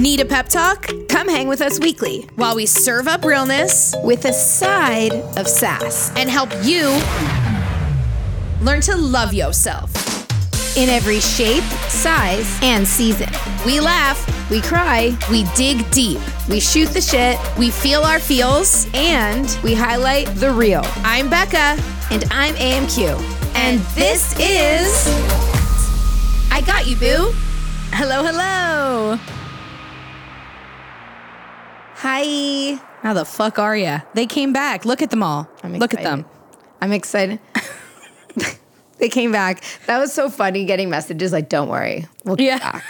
Need a pep talk? Come hang with us weekly While we serve up realness with a side of sass and help you learn to love yourself. in every shape, size, and season. We laugh, We cry, we dig deep, we shoot the shit, we feel our feels. and we highlight the real. I'm Becca. And I'm AMQ. And this is I Got You, Boo. Hello, hello. Hi. How the fuck are ya? They came back. Look at them all. I'm Look at them. I'm excited. they came back. That was so funny getting messages like, don't worry, we'll get Yeah. back.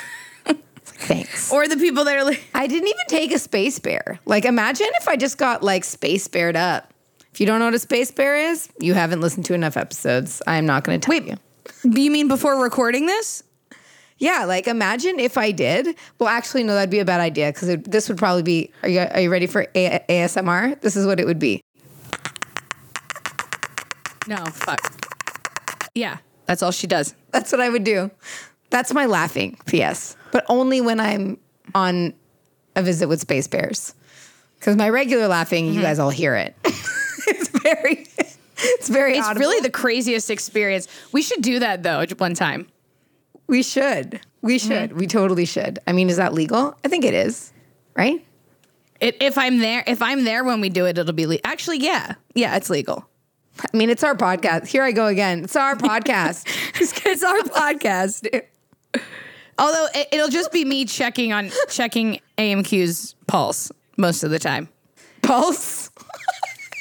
Thanks. Or the people that are like, I didn't even take a space bear. Like, imagine if I just got like space bared up. If you don't know what a space bear is, you haven't listened to enough episodes. I'm not going to tell Wait. you. you mean before recording this? Yeah, like imagine if I did. Well, actually, no, that'd be a bad idea because this would probably be. Are you are you ready for a- ASMR? This is what it would be. No, fuck. Yeah, that's all she does. That's what I would do. That's my laughing. P.S. But only when I'm on a visit with space bears. Because my regular laughing, Mm-hmm. you guys all hear it. it's very. It's very. It's audible. really the craziest experience. We should do that though one time. We should. We Mm-hmm. should. We totally should. I mean, is that legal? I think it is. Right? It, if I'm there, if I'm there when we do it, it'll be le- actually, yeah, yeah, it's legal. I mean, it's our podcast. Here I go again. It's our podcast. it's our podcast. Although it, it'll just be me checking on checking AMQ's pulse most of the time. Pulse.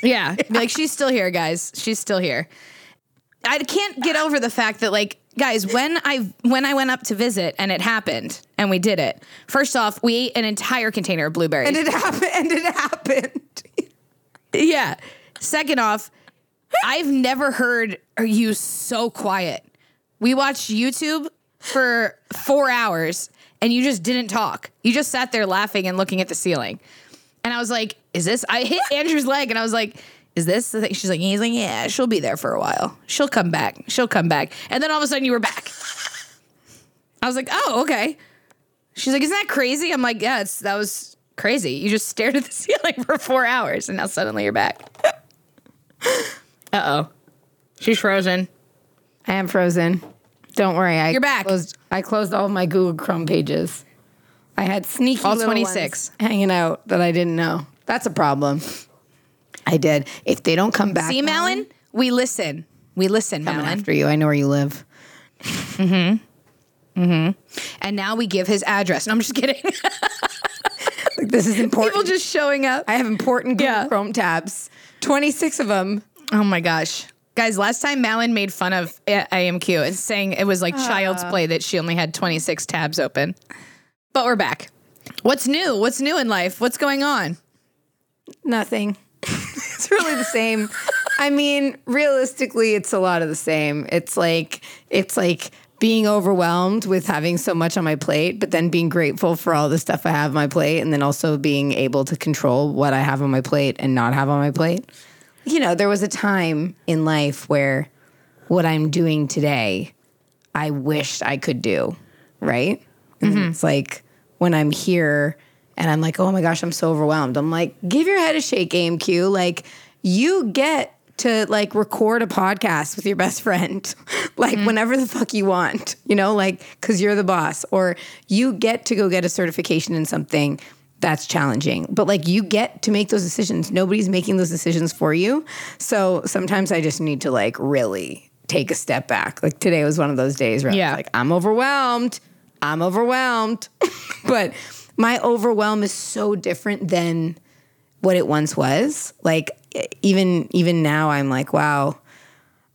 Yeah, like she's still here, guys. She's still here. I can't get over the fact that like guys, when I when I went up to visit and it happened and we did it. First off, we ate an entire container of blueberries. And it happened. And it happened. Yeah. Second off, I've never heard you so quiet. We watched YouTube for four hours and you just didn't talk. You just sat there laughing and looking at the ceiling. And I was like, is this? I hit Andrew's leg and I was like, is this the thing? She's like, he's like, yeah, she'll be there for a while. She'll come back. She'll come back. And then all of a sudden you were back. I was like, oh, okay. She's like, isn't that crazy? I'm like, yeah, it's, that was crazy. You just stared at the ceiling for four hours and now suddenly you're back. Uh oh. She's frozen. I am frozen. Don't worry. I You're back. Closed, I closed all my Google Chrome pages. I had sneaky All little 26. ones hanging out that I didn't know. That's a problem. I did. If they don't come back, See, Malin? We listen. We listen, coming Malin. after you. I know where you live. Mm-hmm. Mm-hmm. And now we give his address. No, I'm just kidding. Like, this is important. People just showing up. I have important Google Yeah. Chrome tabs. Twenty six of them. Oh my gosh. Guys, last time Malin made fun of A- AMQ and saying it was like child's play that she only had 26 tabs open. But we're back. What's new? What's new in life? What's going on? Nothing. It's really the same. I mean, realistically, it's a lot of the same. It's like it's like being overwhelmed with having so much on my plate, but then being grateful for all the stuff I have on my plate, and then also being able to control what I have on my plate and not have on my plate. You know, there was a time in life where what I'm doing today, I wished I could do, right? And mm-hmm. it's like when I'm here and I'm like, oh my gosh, I'm so overwhelmed. I'm like, give your head a shake, AMQ. Like, you get to like record a podcast with your best friend, like mm. whenever the fuck you want, you know, like, cause you're the boss, or you get to go get a certification in something that's challenging. But like, you get to make those decisions. Nobody's making those decisions for you. So sometimes I just need to like really take a step back. Like, today was one of those days where I was Yeah. like, I'm overwhelmed. I'm overwhelmed. but my overwhelm is so different than what it once was. Like even even now I'm like, wow,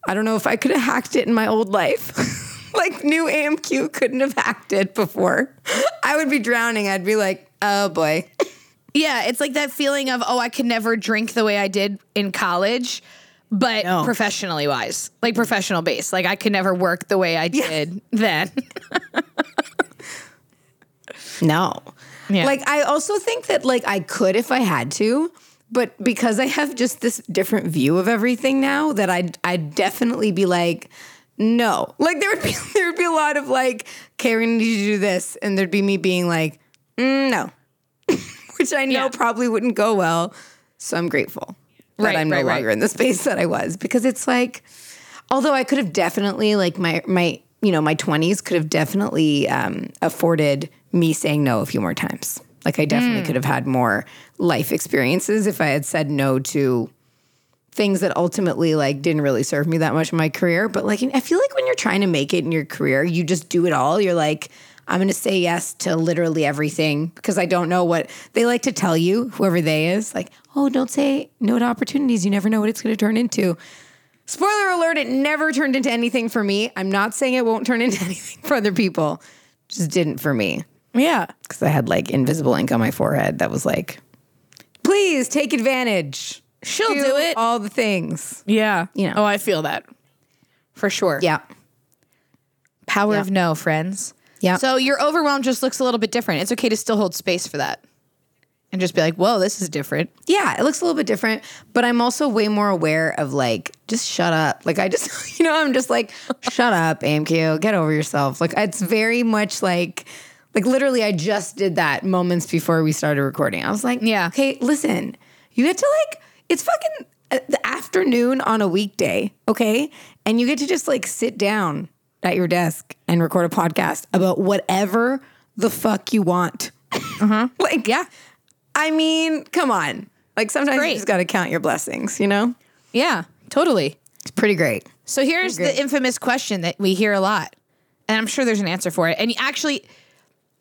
I don't know if I could have hacked it in my old life. like new AMQ couldn't have hacked it before. I would be drowning. I'd be like, oh boy. Yeah, it's like that feeling of, oh, I could never drink the way I did in college, but No. professionally wise, like professional base. Like I could never work the way I did then. No. Yeah. Like I also think that like I could if I had to, but because I have just this different view of everything now that I'd I'd definitely be like, no. Like there would be there would be a lot of like, Karen, need you to do this, and there'd be me being like, Mm, no, which I know Yeah. probably wouldn't go well. So I'm grateful that Right, I'm no right, right. longer in the space that I was because it's like, although I could have definitely like my my you know my 20s could have definitely um, afforded me saying no a few more times. Like I definitely Hmm. could have had more life experiences if I had said no to things that ultimately like didn't really serve me that much in my career. But like I feel like when you're trying to make it in your career, you just do it all. You're like, I'm gonna say yes to literally everything because I don't know what they like to tell you, whoever they is, like, oh, don't say no to opportunities. You never know what it's gonna turn into. Spoiler alert, it never turned into anything for me. I'm not saying it won't turn into anything for other people. Just didn't for me. Yeah. Because I had like invisible ink on my forehead that was like, please take advantage. She'll do it. All the things. Yeah. You know. Oh, I feel that. For sure. Yeah. Power Yeah. of no, friends. Yeah. So your overwhelm just looks a little bit different. It's okay to still hold space for that. And just be like, whoa, this is different. Yeah, it looks a little bit different, but I'm also way more aware of like, just shut up. Like, I just, you know, I'm just like, shut up, AMQ, get over yourself. Like, it's very much like, like literally, I just did that moments before we started recording. I was like, Yeah. okay, listen, you get to like, it's fucking uh, the afternoon on a weekday, okay? And you get to just like sit down at your desk and record a podcast about whatever the fuck you want. like, yeah. I mean, come on. Like sometimes Great. you just got to count your blessings, you know? Yeah, totally. It's pretty great. So here's the infamous question that we hear a lot. And I'm sure there's an answer for it. And you actually,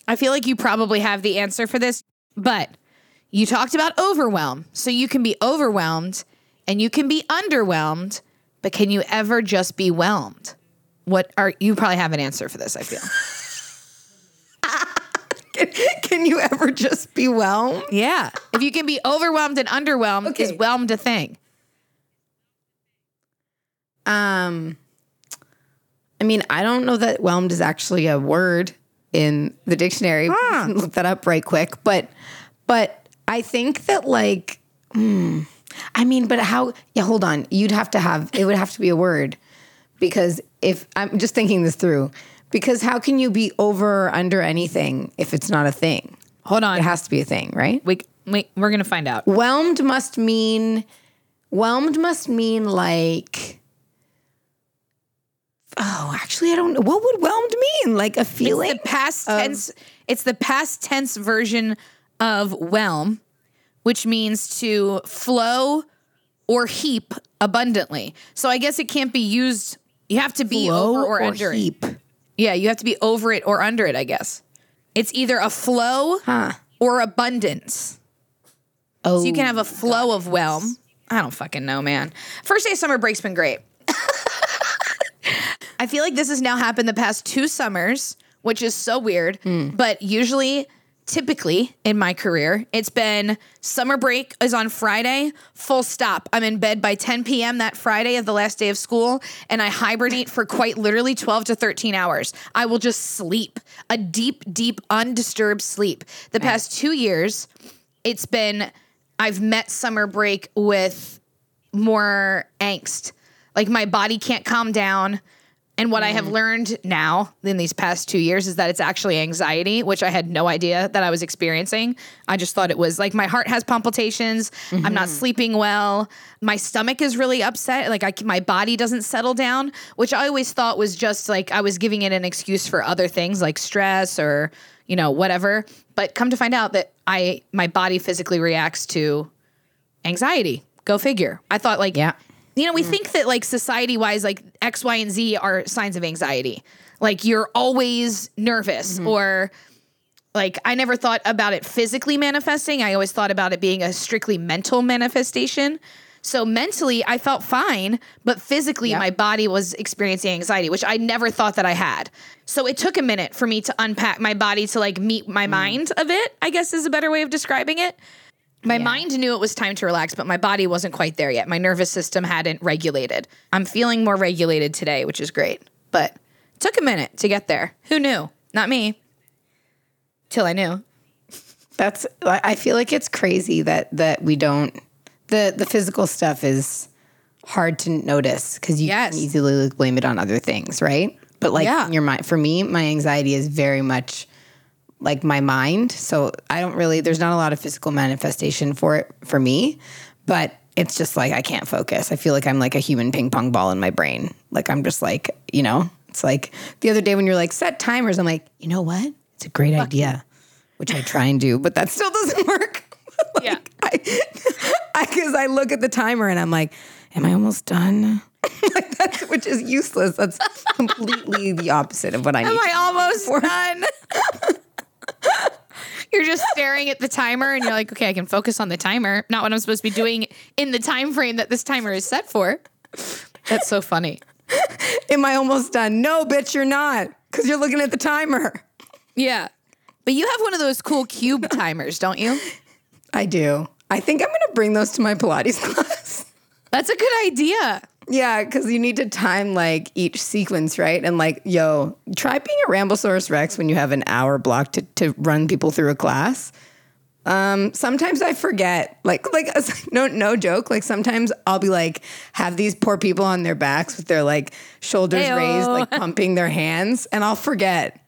I feel like you probably have the answer for this, but you talked about overwhelm. So you can be overwhelmed and you can be underwhelmed, but can you ever just be whelmed? What are you probably have an answer for this, I feel. Can you ever just be whelmed? yeah. If you can be overwhelmed and underwhelmed, is whelmed a thing? Um, I mean, I don't know that whelmed is actually a word in the dictionary. Look that up right quick. But, but I think that like, hmm, I mean, but how? Yeah, hold on. You'd have to have it would have to be a word because if I'm just thinking this through, because how can you be over or under anything if it's not a thing? Hold on. It has to be a thing, right? we, we, we're going to find out. Whelmed must mean whelmed must mean like Oh, actually I don't know. What would whelmed mean? Like a feeling? It's the past tense. It's the past tense version of whelm, which means to flow or heap abundantly. So I guess it can't be used. You have to be Flow over or, under heap? it. Yeah, you have to be over it or under it. I guess it's either a flow Huh. or abundance. Oh. So you can oh, have a flow of whelm. I don't fucking know, man. First day of summer break's been great. I feel like this has now happened the past two summers, which is so weird. Hmm. But usually, typically in my career, it's been summer break is on Friday, full stop. I'm in bed by 10 p.m. that Friday of the last day of school, and I hibernate for quite literally 12 to 13 hours. I will just sleep a deep, deep, undisturbed sleep. The past two years, it's been I've met summer break with more angst. Like my body can't calm down. And what I have mm. learned now in these past two years is that it's actually anxiety, which I had no idea that I was experiencing. I just thought it was like my heart has palpitations. I'm not mm-hmm. sleeping well. My stomach is really upset. Like I, my body doesn't settle down, which I always thought was just like I was giving it an excuse for other things like stress or you know whatever. But come to find out that I my body physically reacts to anxiety. Go figure. I thought like Yeah. You know, we mm. think that like society wise, like X, Y, and Z are signs of anxiety. Like you're always nervous mm-hmm. or like I never thought about it physically manifesting. I always thought about it being a strictly mental manifestation. So mentally, I felt fine, but physically, Yep. my body was experiencing anxiety, which I never thought that I had. So it took a minute for me to unpack my body to like meet my mm. mind of it, I guess is a better way of describing it. My mind knew it was time to relax, but my body wasn't quite there yet. My nervous system hadn't regulated. I'm feeling more regulated today, which is great. But it took a minute to get there. Who knew? Not me. Till I knew. That's I feel like it's crazy that that we don't the the physical stuff is hard to notice because you Yes. can easily like, blame it on other things, right? But like Yeah. your mind for me, my anxiety is very much like my mind. So I don't really there's not a lot of physical manifestation for it for me, but it's just like I can't focus. I feel like I'm like a human ping pong ball in my brain. Like I'm just like, you know, it's like the other day when you're like set timers, I'm like, you know what? It's a great idea, which I try and do, but that still doesn't work. like, Yeah. I, because I, look at the timer and I'm like, am I almost done? like that's which is useless. That's completely the opposite of what I need. Am I almost done? You're just staring at the timer and you're like, okay, I can focus on the timer, not what I'm supposed to be doing in the time frame that this timer is set for. That's so funny. Am I almost done? No, bitch, you're not. Because you're looking at the timer. Yeah. But you have one of those cool cube timers, don't you? I do. I think I'm going to bring those to my Pilates class. That's a good idea. Yeah, because you need to time like each sequence, right? And like, yo, try being a Ramblesaurus Rex when you have an hour block to, to run people through a class. Um, sometimes I forget, like, like no, no joke. Like sometimes I'll be like, have these poor people on their backs with their like shoulders Ayo. raised, like pumping their hands, and I'll forget.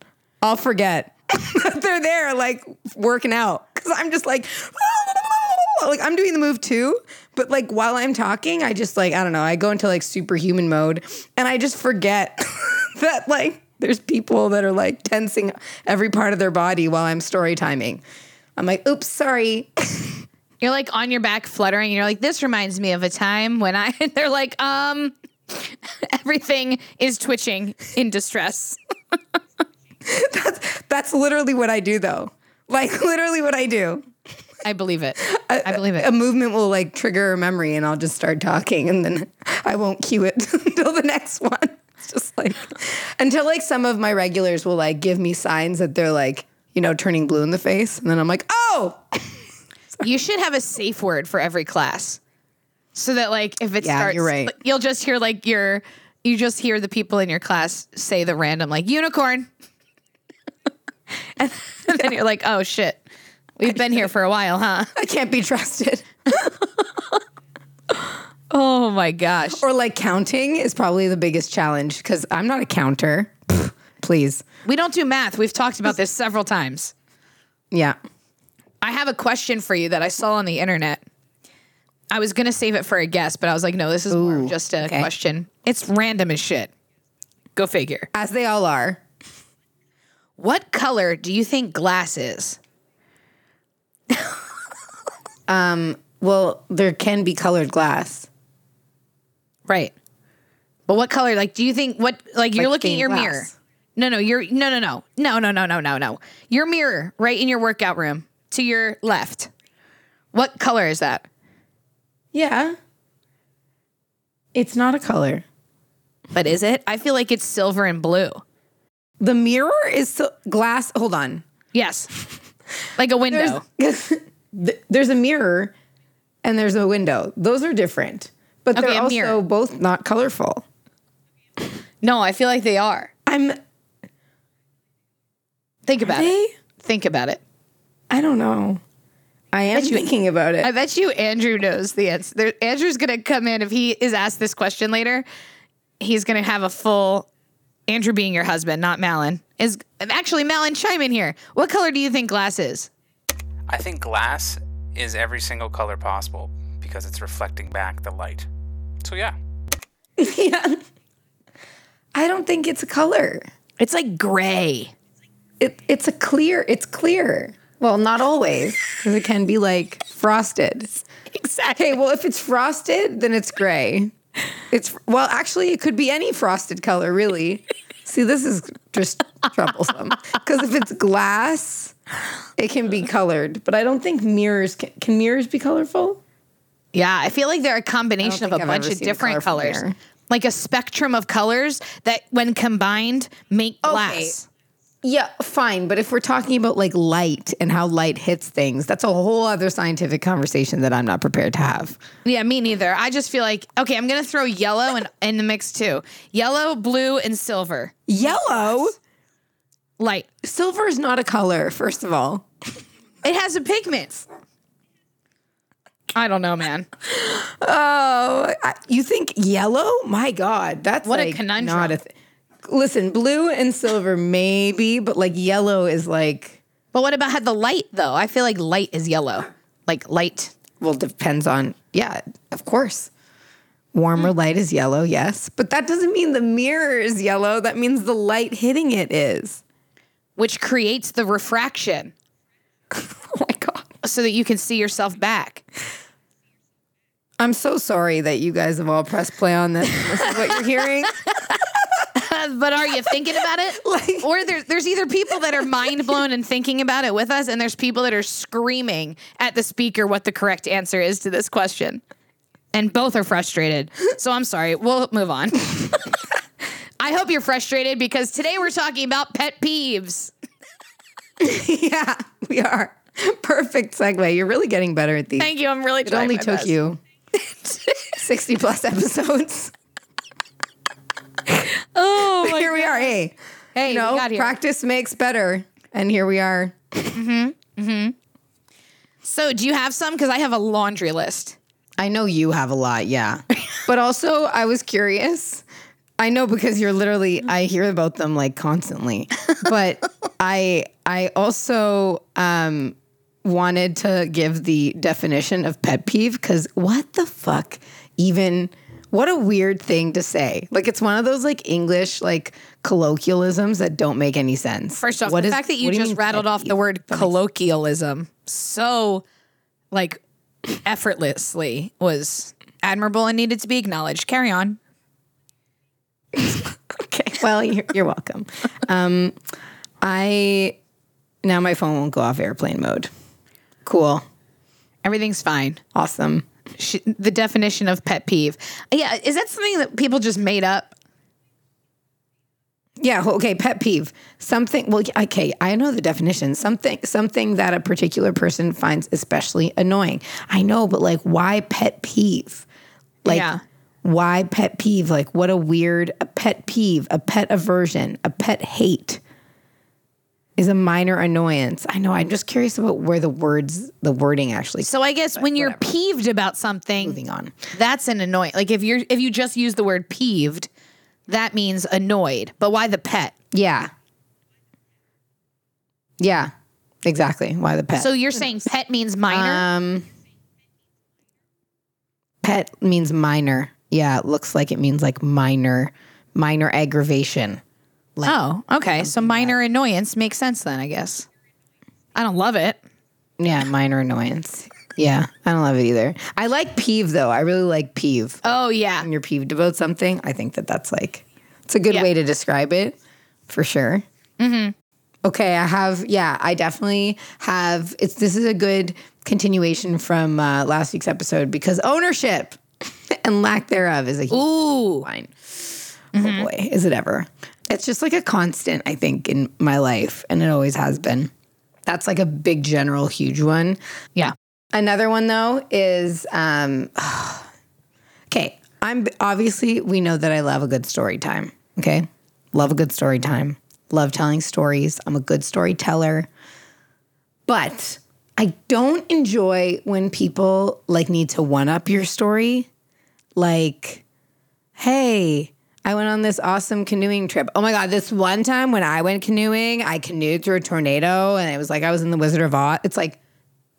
I'll forget that they're there, like working out, because I'm just like, like I'm doing the move too, but like while I'm talking, I just like I don't know, I go into like superhuman mode, and I just forget that like there's people that are like tensing every part of their body while I'm story timing. I'm like, oops, sorry. You're like on your back fluttering and you're like, this reminds me of a time when I, they're like, um, everything is twitching in distress. that's that's literally what I do though. Like literally what I do. I believe it. I believe it. A movement will like trigger a memory and I'll just start talking and then I won't cue it until the next one. It's just like until like some of my regulars will like give me signs that they're like, you know, turning blue in the face. And then I'm like, oh, You should have a safe word for every class, so that like if it Yeah, starts, you're right. you'll just hear like your, you just hear the people in your class say the random like unicorn, and then you're like, oh shit, we've been here for a while, huh? I can't be trusted. Oh my gosh. Or like counting is probably the biggest challenge because I'm not a counter. Pfft, Please. We don't do math. We've talked about this several times. Yeah. I have a question for you that I saw on the internet. I was gonna save it for a guest, but I was like, no, this is more just a okay. question. It's random as shit. Go figure. As they all are. What color do you think glass is? Um, well, there can be colored glass. Right. But what color? Like, do you think what? Like, you're Like looking at your glass. mirror. No, no, you're no, no, no, no, no, no, no, no, no. Your mirror, right in your workout room, to your left. What color is that? Yeah. It's not a color. But is it? I feel like it's silver and blue. The mirror is sil- glass. Hold on. Yes, like a window. There's, there's a mirror and there's a window. Those are different, but Okay, they're also mirror. both not colorful. No, I feel like they are. I'm. Think about they? it. Think about it. I don't know. I am Bet you- thinking about it. I bet you Andrew knows the answer. Andrew's gonna come in if he is asked this question later. He's gonna have a full Andrew being your husband, not Malin. Is actually Malin chime in here. What color do you think glass is? I think glass is every single color possible because it's reflecting back the light. So yeah. yeah. I don't think it's a color. It's like gray. It, it's a clear. It's clear. Well, not always, because it can be like frosted. Exactly. Okay, well, if it's frosted, then it's gray. It's well, actually, it could be any frosted color, really. See, this is just troublesome because if it's glass, it can be colored, but I don't think mirrors can, can mirrors be colorful. Yeah, I feel like they're a combination of a I've bunch of different colors. mirror. Like a spectrum of colors that when combined make glass. Yeah, fine, but if we're talking about like light and how light hits things, that's a whole other scientific conversation that I'm not prepared to have. Yeah, me neither. I just feel like okay, I'm gonna throw yellow in, in the mix too. Yellow, blue, and silver. Yellow, Light. silver is not a color. First of all, It has a pigment. I don't know, man. Oh, I- you think yellow? My God, that's What a like conundrum. Not a Listen, blue and silver maybe, but like yellow is like But what about had the light though? I feel like light is yellow. Like light. Well, depends on, yeah, of course. Warmer hmm. light is yellow, yes. But that doesn't mean the mirror is yellow. That means the light hitting it is. which creates the refraction Oh my God. so that you can see yourself back. I'm so sorry that you guys have all pressed play on this. This is what you're hearing. but are you thinking about it? Like- or there's there's either people that are mind blown and thinking about it with us, and there's people that are screaming at the speaker what the correct answer is to this question. And both are frustrated. So I'm sorry. We'll move on. I hope you're frustrated because today we're talking about pet peeves. yeah, we are. Perfect segue. You're really getting better at these. Thank you. I'm really it only took best. you 60 plus episodes. Oh here we are. Hey, Hey, you know, we got here. practice makes better. And here we are. Hmm. Hmm. So do you have some? Because I have a laundry list. I know you have a lot, yeah. but also, I was curious. I know because you're literally I hear about them like constantly. But I I also um wanted to give the definition of pet peeve cuz what the fuck even what a weird thing to say. Like it's one of those like English like colloquialisms that don't make any sense. First off, What the is- fact that you just mean rattled off the word colloquialism so like effortlessly was admirable and needed to be acknowledged. Carry on. Okay. Well, you're, you're welcome. Um, I now my phone won't go off airplane mode. Cool. Everything's fine. Awesome. Sh- the definition of pet peeve. Yeah, is that something that people just made up? Yeah. Okay. Pet peeve. Something. Well. Okay. I know the definition. Something. Something that a particular person finds especially annoying. I know, but like, why pet peeve? Like, Yeah. why pet peeve? Like, what a weird a pet peeve, a pet aversion, a pet hate is a minor annoyance. I know. I'm just curious about where the words, the wording actually. So I guess when you're peeved about something, Moving on. that's an annoying. Like if you're if you just use the word peeved, that means annoyed. But why the pet? Yeah. Yeah. Exactly. Why the pet? So you're saying pet means minor? Um, pet means minor. Yeah, it looks like it means like minor, minor aggravation. Oh, okay. So minor annoyance makes sense then, I guess. I don't love it. Yeah, minor annoyance. Yeah, I don't love it either. I like peeve though. I really like peeve. Oh yeah. When you're peeved about something, I think that that's like it's a good Yeah. way to describe it for sure. Mm-hmm. Okay, I have. Yeah, I definitely have. It's this is a good continuation from uh, last week's episode because ownership and lack thereof is a huge Ooh. line. Oh boy, is it ever? It's just like a constant, I think, in my life, and it always has been. That's like a big, general, huge one. Yeah. Another one though is um okay, I'm obviously we know that I love a good story time, okay? Love a good story time. Love telling stories. I'm a good storyteller. But I don't enjoy when people like need to one up your story. Like, hey, I went on this awesome canoeing trip. Oh my God, this one time when I went canoeing, I canoed through a tornado and it was like I was in the Wizard of Oz. It's like,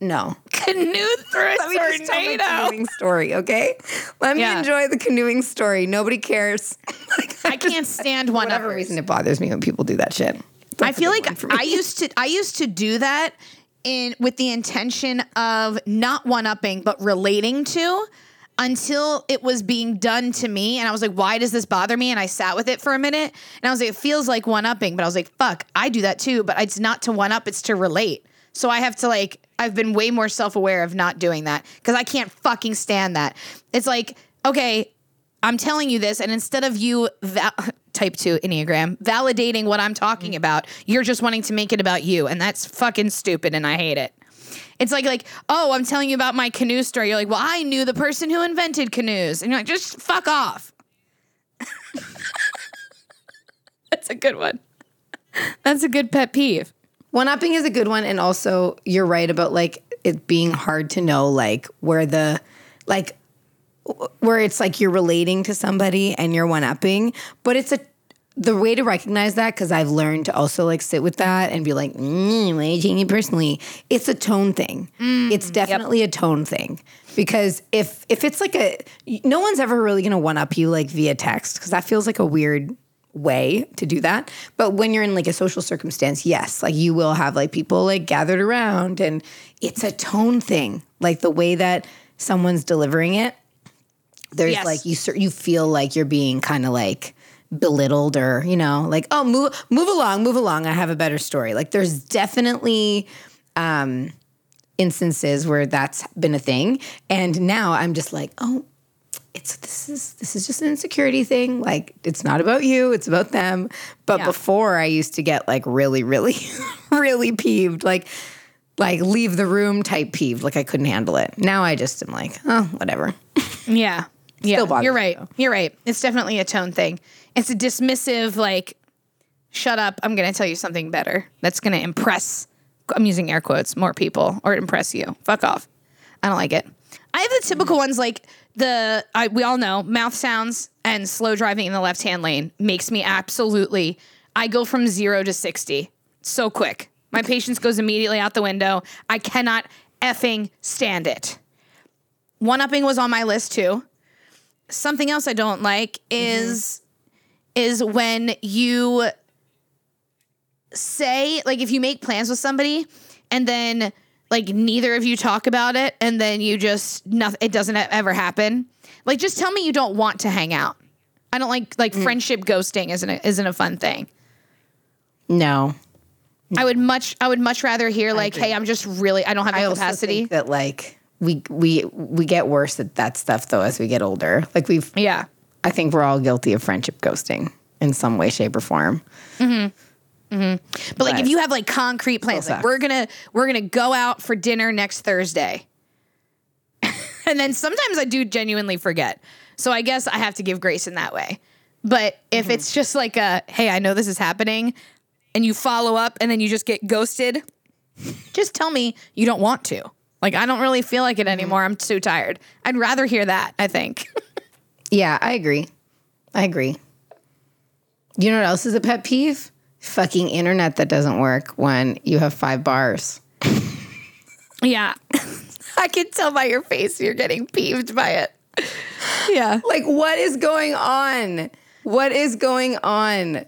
no. Canoe through a Let me just tell tornado. canoeing story, okay? Let me Yeah. enjoy the canoeing story. Nobody cares. like, I can't stand one whatever uppers. reason it bothers me when people do that shit. I feel That's good one like. I used to I used to do that in with the intention of not one upping but relating to until it was being done to me and I was like why does this bother me? And I sat with it for a minute and I was like it feels like one upping but I was like fuck I do that too but it's not to one up it's to relate. So I have to like I've been way more self-aware of not doing that cuz I can't fucking stand that. It's like okay I'm telling you this, and instead of you val- type two enneagram validating what I'm talking mm. about, you're just wanting to make it about you, and that's fucking stupid, and I hate it. It's like like oh, I'm telling you about my canoe story. You're like, well, I knew the person who invented canoes, and you're like, just fuck off. that's a good one. That's a good pet peeve. One upping is a good one, and also you're right about like it being hard to know like where the like where it's like you're relating to somebody and you're one upping, but it's a the way to recognize that, because I've learned to also like sit with that and be like, mm, why are you taking it personally? It's a tone thing. it's definitely a tone thing. Because if if it's like a, no one's ever really gonna one up you like via text, because that feels like a weird way to do that. But when you're in like a social circumstance, yes, like you will have like people like gathered around and it's a tone thing. Like the way that someone's delivering it, there's Yes. like you you feel like you're being kind of like belittled or, you know, like, oh, move move along, move along. I have a better story. Like there's definitely um instances where that's been a thing. And now I'm just like, oh, it's this is this is just an insecurity thing. Like it's not about you, it's about them. But Yeah. before I used to get like really, really, really peeved, like like leave the room type peeved, like I couldn't handle it. Now I just am like, oh, whatever. Yeah. Yeah. You're right. though. You're right. It's definitely a tone thing. It's a dismissive, like, shut up. I'm going to tell you something better that's going to impress, I'm using air quotes, more people or impress you. Fuck off. I don't like it. I have the typical ones like the, I, we all know mouth sounds and slow driving in the left hand lane makes me absolutely, I go from zero to 60 so quick. My patience goes immediately out the window. I cannot effing stand it. One upping was on my list too. Something else I don't like mm-hmm. is is when you say like if you make plans with somebody and then like neither of you talk about it and then you just nothing it doesn't ever happen. Like just tell me you don't want to hang out. I don't like like mm. friendship ghosting isn't a, isn't a fun thing. No. I would much I would much rather hear like hey I'm just really I don't have I the also capacity. think that like we we we get worse at that stuff though as we get older. Like we've yeah. I think we're all guilty of friendship ghosting in some way, shape, or form. Mm-hmm. Mm-hmm. But like if you have like concrete plans, like we're gonna we're gonna go out for dinner next Thursday. and then sometimes I do genuinely forget. So I guess I have to give grace in that way. But if mm-hmm. it's just like a hey, I know this is happening, and you follow up and then you just get ghosted, just tell me you don't want to. Like I don't really feel like it anymore. I'm too tired. I'd rather hear that, I think. Yeah, I agree. I agree. You know what else is a pet peeve? Fucking internet that doesn't work when you have five bars. yeah. I can tell by your face you're getting peeved by it. Yeah. Like, what is going on? What is going on?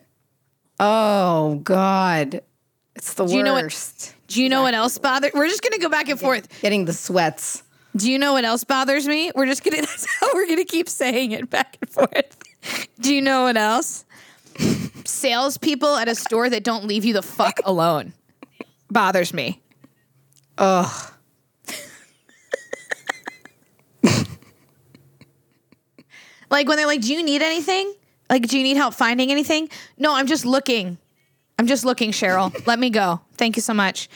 Oh God, it's the Do you know what- worst. Do you know what else bothers? We're just gonna go back and forth. Getting the sweats. Do you know what else bothers me? We're just gonna that's how we're gonna keep saying it back and forth. Do you know what else? Salespeople at a store that don't leave you the fuck alone bothers me. Ugh. Like when they're like, "Do you need anything? Like, do you need help finding anything?" No, I'm just looking. I'm just looking, Cheryl. Let me go. Thank you so much.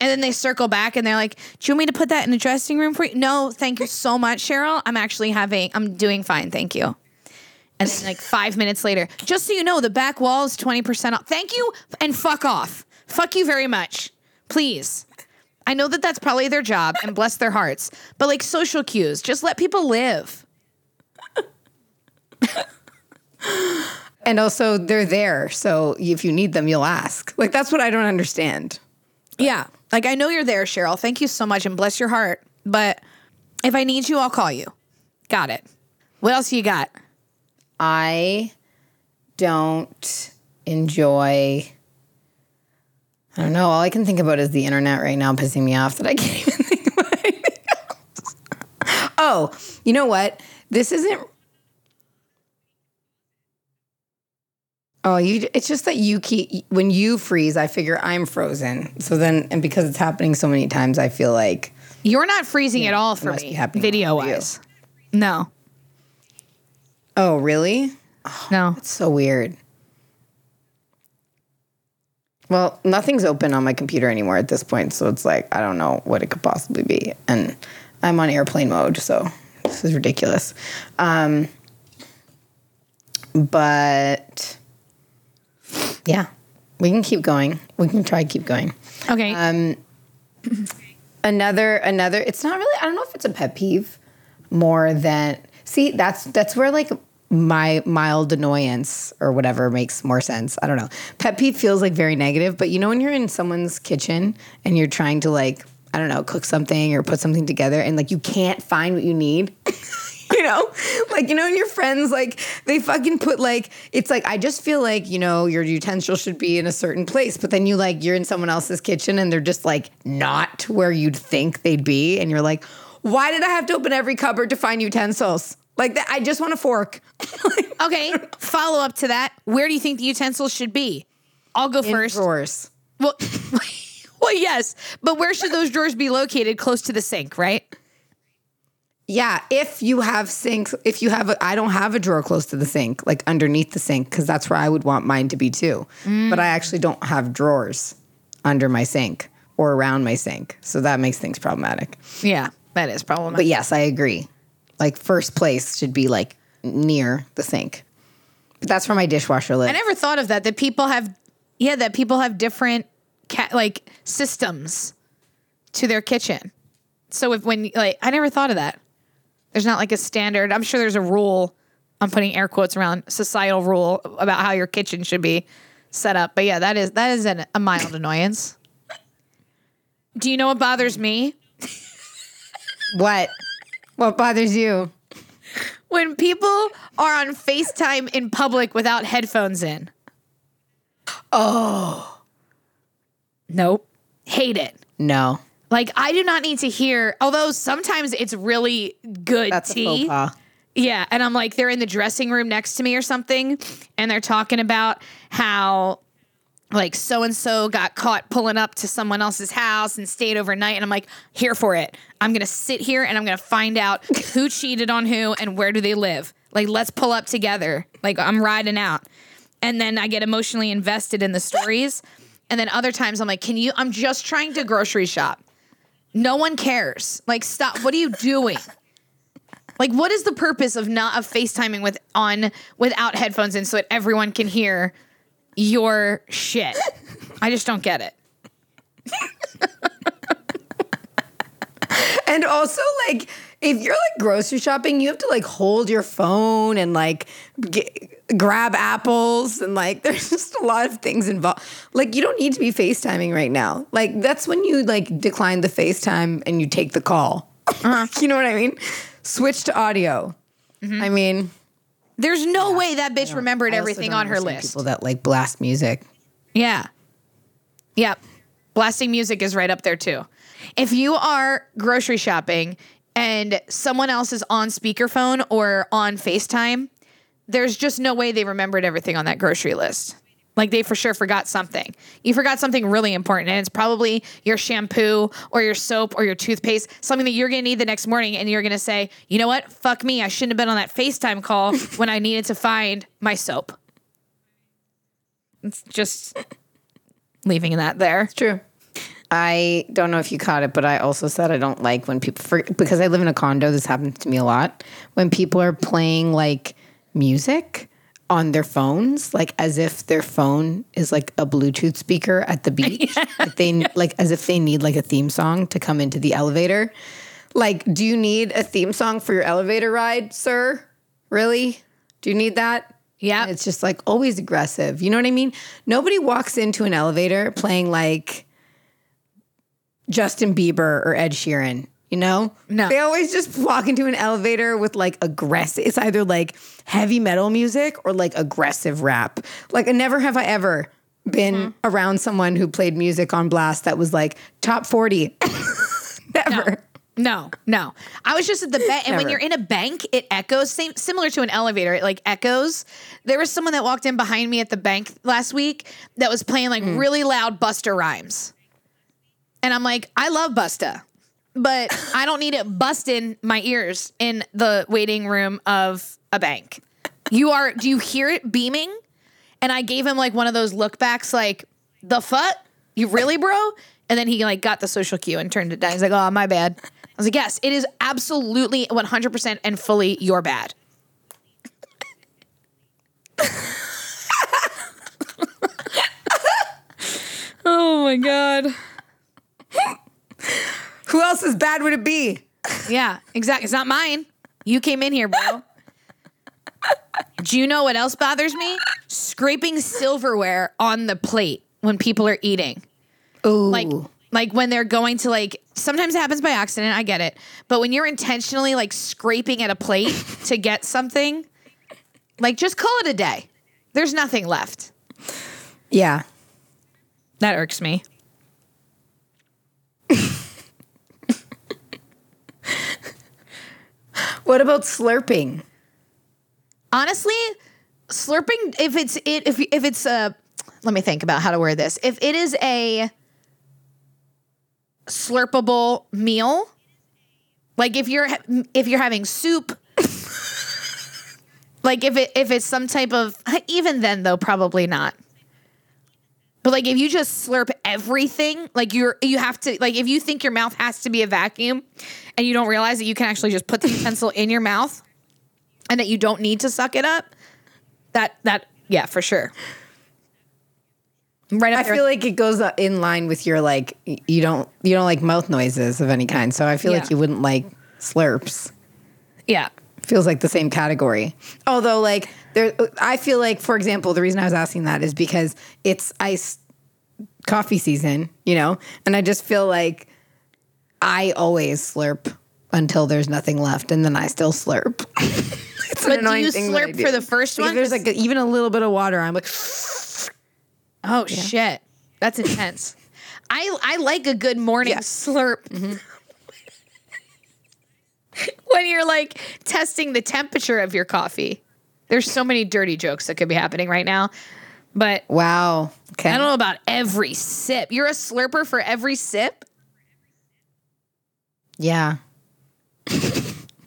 And then they circle back and they're like, "Do you want me to put that in the dressing room for you?" No, thank you so much, Cheryl. I'm actually having. I'm doing fine. Thank you. And then like five minutes later, just so you know, the back wall is twenty percent off. Thank you and fuck off. Fuck you very much, please. I know that that's probably their job and bless their hearts, but like social cues, just let people live. And also, they're there. So if you need them, you'll ask. Like, that's what I don't understand. Yeah. Like I know you're there, Cheryl. Thank you so much and bless your heart. But if I need you, I'll call you. Got it. What else you got? I don't enjoy. I don't know. All I can think about is the internet right now, pissing me off that I can't even think about anything else. Oh, you know what? This isn't. Oh, you. It's just that you keep when you freeze. I figure I'm frozen. So then, and because it's happening so many times, I feel like You're not freezing at all for me, video wise. No, oh, really? no. It's so weird. Well, nothing's open on my computer anymore at this point, so it's like I don't know what it could possibly be, and I'm on airplane mode, so this is ridiculous. Um, but yeah, we can keep going. We can try to keep going. Okay. Um, another another it's not really i don't know if it's a pet peeve more than see that's that's where like my mild annoyance or whatever makes more sense. I don't know. Pet peeve feels like very negative, but you know when you're in someone's kitchen and you're trying to like I don't know, cook something or put something together and like you can't find what you need. you know? Like, you know, and your friends, like, they fucking put, like, it's like, I just feel like, you know, your utensils should be in a certain place, but then you, like, you're in someone else's kitchen and they're just, like, not where you'd think they'd be. And you're like, why did I have to open every cupboard to find utensils? Like, that, I just want a fork. Okay, follow up to that. Where do you think the utensils should be? I'll go in first. drawers. Well, well, yes, but where should those drawers be located? Close to the sink, right? Yeah, if you have sinks, if you have, a, I don't have a drawer close to the sink, like underneath the sink, because that's where I would want mine to be too. But I actually don't have drawers under my sink or around my sink, so that makes things problematic. Yeah, that is problematic. But yes, I agree. Like first place should be like near the sink. But that's where my dishwasher lives. I never thought of that. That people have, yeah, that people have different like systems to their kitchen. So if when like I never thought of that. There's not like a standard. I'm sure there's a rule. I'm putting air quotes around societal rule about how your kitchen should be set up. But yeah, that is that is an, a mild annoyance. Do you know what bothers me? what? What bothers you? When people are on FaceTime in public without headphones in. Oh. Nope. Hate it. No, Like I do not need to hear. Although sometimes it's really good that's tea. a faux pas. Yeah, and I'm like they're in the dressing room next to me or something, and they're talking about how like so and so got caught pulling up to someone else's house and stayed overnight, and I'm like here for it. I'm gonna sit here and I'm gonna find out who cheated on who and where do they live. Like let's pull up together. Like I'm riding out, and then I get emotionally invested in the stories. And then other times I'm like, can you? I'm just trying to grocery shop. No one cares. Like, stop. What are you doing? Like, what is the purpose of not of FaceTiming with on without headphones in so that everyone can hear your shit? I just don't get it. And also, like, if you're like grocery shopping, you have to like hold your phone and like get, grab apples and like there's just a lot of things involved. Like, you don't need to be FaceTiming right now. Like, that's when you like decline the FaceTime and you take the call. Uh-huh. you know what I mean? Switch to audio. Mm-hmm. I mean, There's no way that bitch remembered everything on her list. People that like blast music. Yeah. Yep. Blasting music is right up there too. If you are grocery shopping and someone else is on speakerphone or on FaceTime, there's just no way they remembered everything on that grocery list. Like they for sure forgot something. You forgot something really important, and it's probably your shampoo or your soap or your toothpaste, something that you're gonna need the next morning, and you're gonna say, you know what? Fuck me. I shouldn't have been on that FaceTime call when I needed to find my soap. It's just leaving that there. It's True. I don't know if you caught it, but I also said I don't like when people, for, because I live in a condo, this happens to me a lot. When people are playing like music on their phones, like as if their phone is like a Bluetooth speaker at the beach, like they like as if they need like a theme song to come into the elevator. Like, do you need a theme song for your elevator ride, sir? Really? Do you need that? Yeah. It's just like always aggressive. You know what I mean? Nobody walks into an elevator playing like Justin Bieber or Ed Sheeran, you know? No. They always just walk into an elevator with like aggressive, it's either like heavy metal music or like aggressive rap. Like, never have I ever been Mm-hmm. around someone who played music on blast that was like top 40. never. No, no. I was just at the bank, and when you're in a bank, it echoes. Same, similar to an elevator, it like echoes. There was someone that walked in behind me at the bank last week that was playing like really loud Busta Rhymes, and I'm like, I love Busta, but I don't need it busting my ears in the waiting room of a bank. You are? Do you hear it beaming? And I gave him like one of those look backs, like the fuck, you really, bro? And then he like got the social cue and turned it down. He's like, oh, my bad. I was like, yes, it is absolutely 100% and fully your bad. oh my God. Who else's bad would it be? Yeah, exactly. It's not mine. You came in here, bro. Do you know what else bothers me? Scraping silverware on the plate when people are eating. Ooh. Like like when they're going to like sometimes it happens by accident, I get it. But when you're intentionally like scraping at a plate to get something, like just call it a day. There's nothing left. yeah. That irks me. What about slurping? honestly slurping if it's it if if it's a let me think about how to word this if it is a slurpable meal like if you're if you're having soup like if it if it's some type of even then though probably not but like if you just slurp everything like you're you have to like if you think your mouth has to be a vacuum and you don't realize that you can actually just put the utensil in your mouth and that you don't need to suck it up, that that yeah, for sure. Right up I there. feel like it goes in line with your like you don't you don't like mouth noises of any kind. So I feel Yeah. like you wouldn't like slurps. yeah. Feels like the same category. Although like there I feel like for example, the reason I was asking that is because it's ice coffee season, you know? And I just feel like I always slurp until there's nothing left and then I still slurp. it's But do you thing slurp for the first one? If there's like even a little bit of water, I'm like Oh shit. That's intense. I I like a good morning Yeah. slurp. Mm-hmm. when you're like testing the temperature of your coffee. There's so many dirty jokes that could be happening right now. But Wow. Okay. I don't know about every sip. You're a slurper for every sip? Yeah.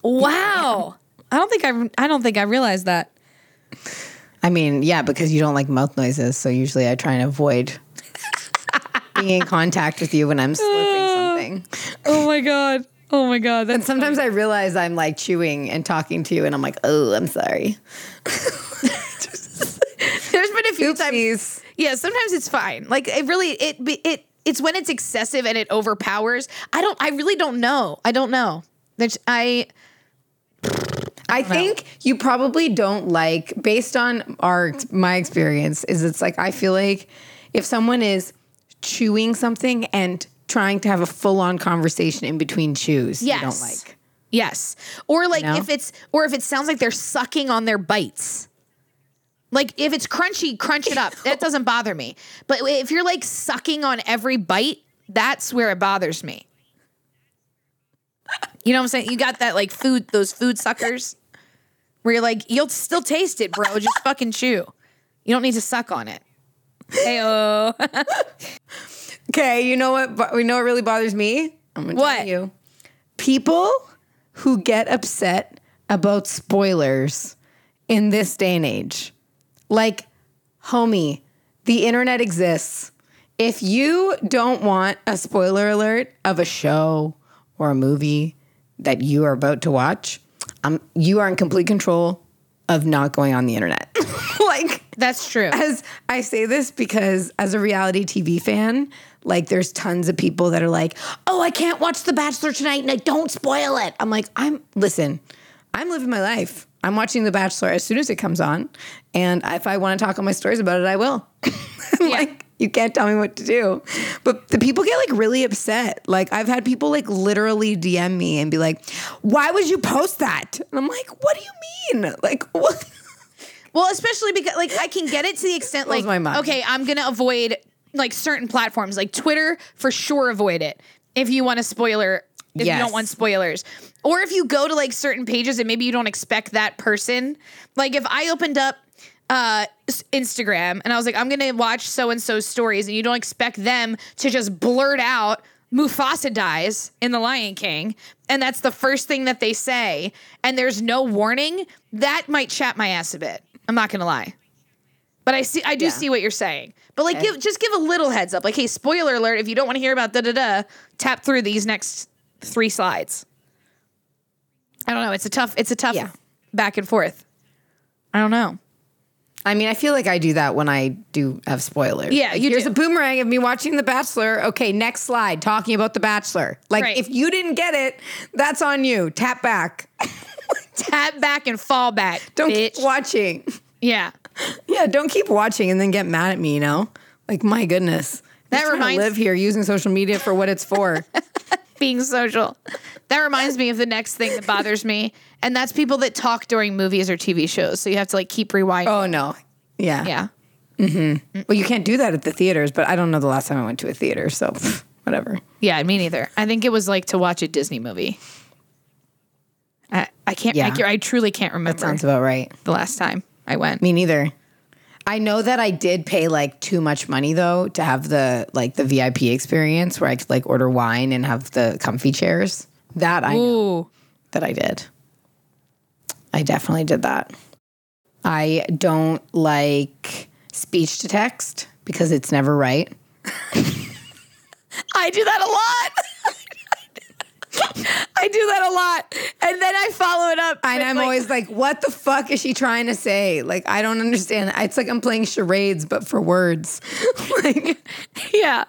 Wow. I don't think I I don't think I realized that. I mean, yeah, because you don't like mouth noises, so usually I try and avoid being in contact with you when I'm slurping something. Oh my god. Oh my god. And sometimes I realize I'm like chewing and talking to you, and I'm like, oh, I'm sorry. there's been a few times. Yeah, sometimes it's fine. Like it really it it it's when it's excessive and it overpowers. I don't I really don't know. I don't know. There's I I think you probably don't like, based on our my experience, is it's like I feel like if someone is chewing something and trying to have a full on conversation in between chews, yes. you don't like. Yes. Or like know? if it's or if it sounds like they're sucking on their bites. Like if it's crunchy, crunch it up. that doesn't bother me. But if you're like sucking on every bite, that's where it bothers me. You know what I'm saying? You got that like food, those food suckers where you're like, you'll still taste it, bro. Just fucking chew. You don't need to suck on it. Hey, oh. Okay, you know what? We know what really bothers me. I'm gonna What? tell you. People who get upset about spoilers in this day and age. Like, homie, the internet exists. If you don't want a spoiler alert of a show or a movie that you are about to watch, um, you are in complete control of not going on the internet. like, That's true. as I say this because as a reality TV fan, like there's tons of people that are like, "Oh, I can't watch The Bachelor tonight, and I don't spoil it." I'm like, "I'm listen, I'm living my life. I'm watching The Bachelor as soon as it comes on, and if I want to talk on my stories about it, I will." I'm like, you can't tell me what to do. But the people get like really upset. Like I've had people like literally DM me and be like, "Why would you post that?" And I'm like, "What do you mean? Like what?" Well, especially because like I can get it to the extent like okay, I'm gonna avoid like certain platforms like Twitter for sure. Avoid it if you want a spoiler. If you don't want spoilers, or if you go to like certain pages and maybe you don't expect that person. Like if I opened up uh Instagram and I was like, I'm gonna watch so and so stories, and you don't expect them to just blurt out Mufasa dies in The Lion King, and that's the first thing that they say, and there's no warning, that might chat my ass a bit. I'm not gonna lie. But I see I do Yeah. see what you're saying. But like give just give a little heads up. Like, hey, spoiler alert, if you don't want to hear about da da da, tap through these next three slides. I don't know. It's a tough, it's a tough Yeah. back and forth. I don't know. I mean, I feel like I do that when I do have spoilers. Yeah, you here's do. a boomerang of me watching The Bachelor. Okay, next slide, talking about The Bachelor. Like, Right. if you didn't get it, that's on you. Tap back. tap back and fall back. Don't bitch. keep watching. yeah. Yeah, don't keep watching and then get mad at me, you know? Like, my goodness. That Just trying to reminds- live here using social media for what it's for. Being social. That reminds me of the next thing that bothers me, and that's people that talk during movies or TV shows. So you have to like keep rewinding. oh, no. Yeah. Yeah. Mm-hmm. Well, you can't do that at the theaters, but I don't know the last time I went to a theater, so whatever. Yeah, me neither. I think it was like to watch a Disney movie. I, I can't. Yeah. I, I truly can't remember That Sounds about right. the last time I went. Me neither. I know that I did pay like too much money though to have the like the VIP experience where I could like order wine and have the comfy chairs. That I know that I did. I definitely did that. I don't like speech to text because it's never right. I do that a lot. I do that a lot, and then I follow it up. And I'm like- always like, what the fuck is she trying to say? Like, I don't understand. It's like I'm playing charades, but for words. like, yeah.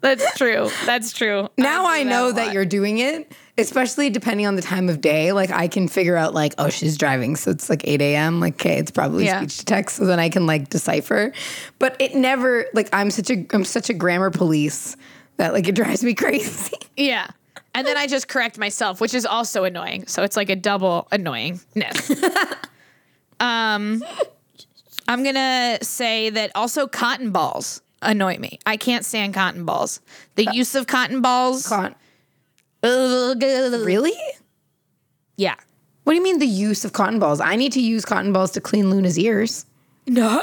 That's true. That's true. now do I that know that you're doing it, especially depending on the time of day. Like, I can figure out, like, oh, she's driving. So it's like 8 a.m. Like, okay, it's probably Yeah. speech to text. So then I can, like, decipher. But it never, like, I'm such a, I'm such a grammar police that, like, it drives me crazy. Yeah. And then I just correct myself, which is also annoying. So it's like a double annoyingness. um, I'm gonna say that also cotton balls annoy me. I can't stand cotton balls. The use of cotton balls. Con- really? Yeah. What do you mean the use of cotton balls? I need to use cotton balls to clean Luna's ears. No.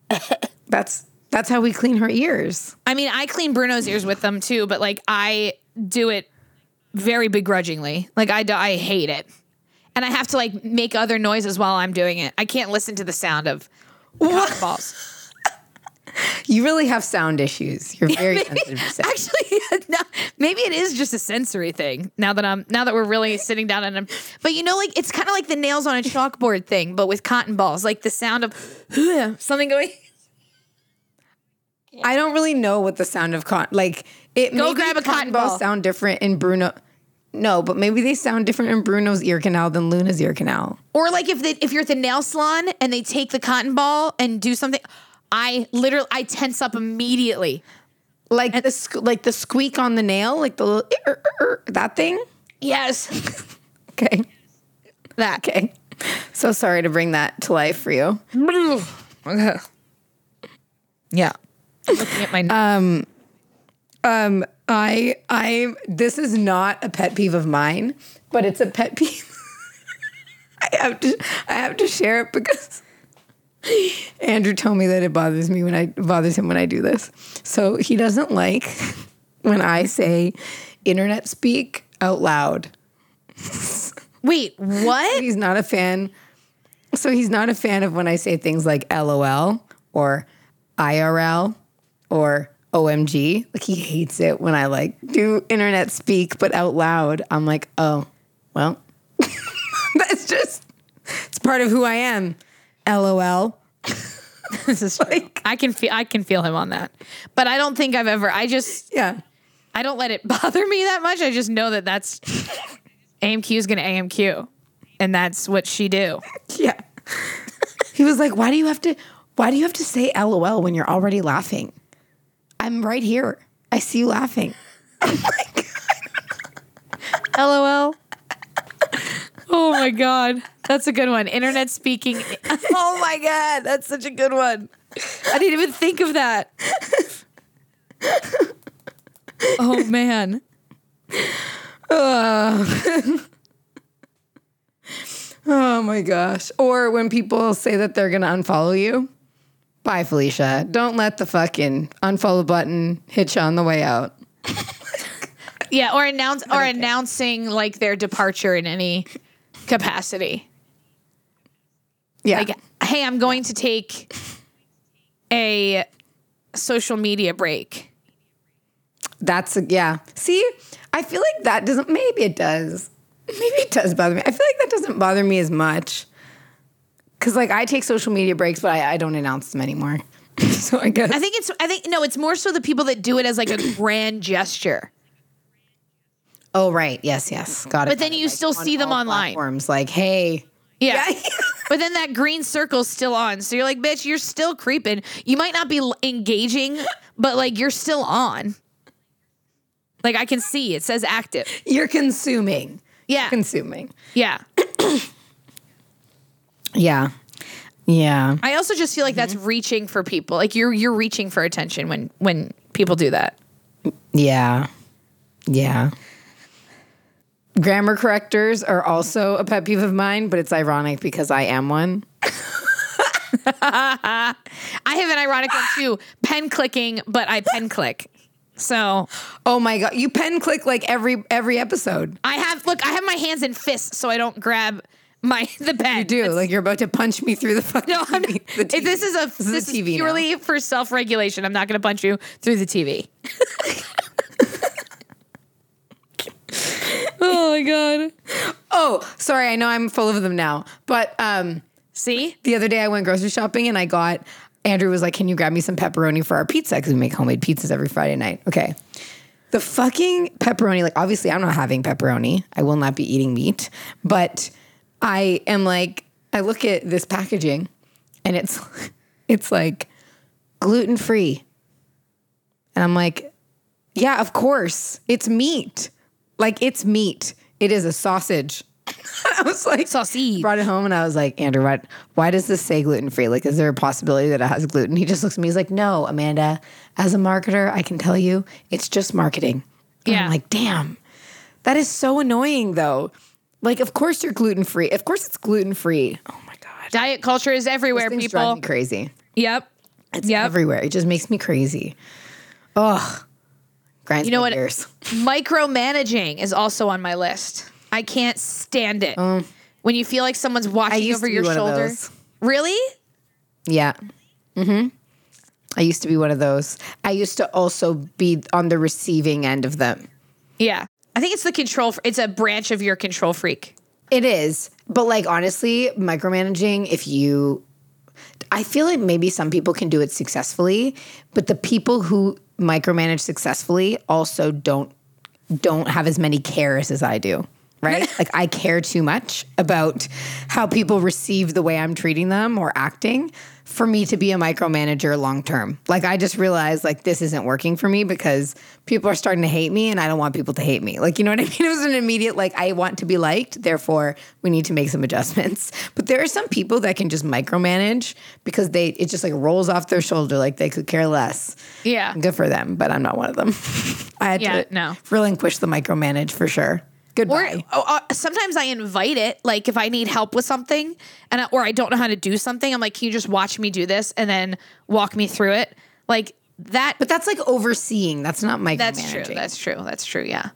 That's that's how we clean her ears. I mean, I clean Bruno's ears with them too, but like I do it very begrudgingly. Like I, do, I hate it, and I have to like make other noises while I'm doing it. I can't listen to the sound of cotton balls. You really have sound issues. You're very sensitive to sound. Actually, no, maybe it is just a sensory thing. Now that I'm now that we're really sitting down and I'm, but you know, like it's kind of like the nails on a chalkboard thing, but with cotton balls, like the sound of something going. I don't really know what the sound of cotton like. It Go grab a cotton balls ball. sound different in Bruno. No, but maybe they sound different in Bruno's ear canal than Luna's ear canal. Or like if they, if you're at the nail salon and they take the cotton ball and do something, I literally I tense up immediately. Like the like the squeak on the nail, like the little er, er, er, that thing. Yes, Okay, that. okay. So sorry to bring that to life for you. Okay. Yeah. Looking at my Um, I I this is not a pet peeve of mine, but it's a pet peeve. I have to I have to share it because Andrew told me that it bothers me when I bothers him when I do this. So he doesn't like when I say internet speak out loud. wait. What? He's not a fan. So he's not a fan of when I say things like LOL or IRL or OMG. Like he hates it when I like do internet speak but out loud. I'm like, "Oh, well. That's just it's part of who I am." LOL. This is true. I can feel I can feel him on that, but I don't think I've ever. I just Yeah. I don't let it bother me that much. I just know that that's AMQ is going to AMQ, and that's what she do. Yeah. he was like, "Why do you have to why do you have to say LOL when you're already laughing? I'm right here. I see you laughing." I'm like, LOL. Oh my god, that's a good one. Internet speaking. Oh my god, that's such a good one. I didn't even think of that. Oh man. Oh my gosh. Or when people say that they're going to unfollow you. Bye, Felicia. Don't let the fucking unfollow button hit you on the way out. Yeah, or announce or announcing like their departure in any capacity. Yeah. Like, hey, I'm going to take a social media break. That's, a, yeah. See, I feel like that doesn't, maybe it does. Maybe it does bother me. I feel like that doesn't bother me as much. Cause like I take social media breaks, but I, I don't announce them anymore. so I guess. I think it's I think no, it's more so the people that do it as like a grand gesture. Oh right, yes, yes, got it. But then you still see them all online. Platforms like, hey, Yeah. Yeah. but then that green circle's still on. So you're like, bitch, you're still creeping. You might not be engaging, but like you're still on. Like I can see it says active. you're consuming, Yeah. consuming. Yeah. Yeah, yeah. I also just feel like that's reaching for people. Like you're you're reaching for attention when when people do that. Yeah. Yeah. Grammar correctors are also a pet peeve of mine, but it's ironic because I am one. I have an ironic one too. Pen clicking, but I pen click. So Oh my god, you pen click like every every episode. I have look, I have my hands in fists so I don't grab my the pen. You do like you're about to punch me through the fucking. No, I'm, TV, the if this is a is this, a TV is now. purely for self regulation. I'm not going to punch you through the TV. oh my god! Oh, sorry, I know I'm full of them now, but um, See, the other day I went grocery shopping and I got Andrew was like, "Can you grab me some pepperoni for our pizza? Because we make homemade pizzas every Friday night." Okay. The fucking pepperoni, like obviously I'm not having pepperoni. I will not be eating meat, but I am like, I look at this packaging and it's it's like gluten free. And I'm like, yeah, of course. It's meat. Like it's meat. It is a sausage. I was like, Sausage. Brought it home and I was like, Andrew, what, why does this say gluten free? Like, is there a possibility that it has gluten? He just looks at me. He's like, no, Amanda, as a marketer, I can tell you it's just marketing. And Yeah. I'm like, damn, that is so annoying though. Like, of course you're gluten free. Of course it's gluten free. Oh my God. diet culture is everywhere, Things drive people. me crazy. Yep. It's Yep. everywhere. It just makes me crazy. Ugh. Grinds You know my what? gears. Micromanaging is also on my list. I can't stand it. when you feel like someone's watching used over to be your one of shoulder. those. Really? Yeah. Mm-hmm. I used to be one of those. I used to also be on the receiving end of them. Yeah. I think it's the control. It's a branch of your control freak. It is. But like honestly, micromanaging, if you I feel like maybe some people can do it successfully, but the people who micromanage successfully also don't don't have as many cares as I do. Right? like I care too much about how people receive the way I'm treating them or acting for me to be a micromanager long term. Like I just realized like this isn't working for me because people are starting to hate me and I don't want people to hate me. Like you know what I mean? It was an immediate like I want to be liked, therefore we need to make some adjustments. But there are some people that can just micromanage because they it just like rolls off their shoulder like they could care less. Yeah. Good for them, but I'm not one of them. I had Yeah, to no. relinquish the micromanage for sure. Or Goodbye. oh, uh, sometimes I invite it, like if I need help with something, and I, or I don't know how to do something, I'm like, can you just watch me do this and then walk me through it? Like that. but that's like overseeing. That's not micromanaging. that's true. That's true. That's true. Yeah.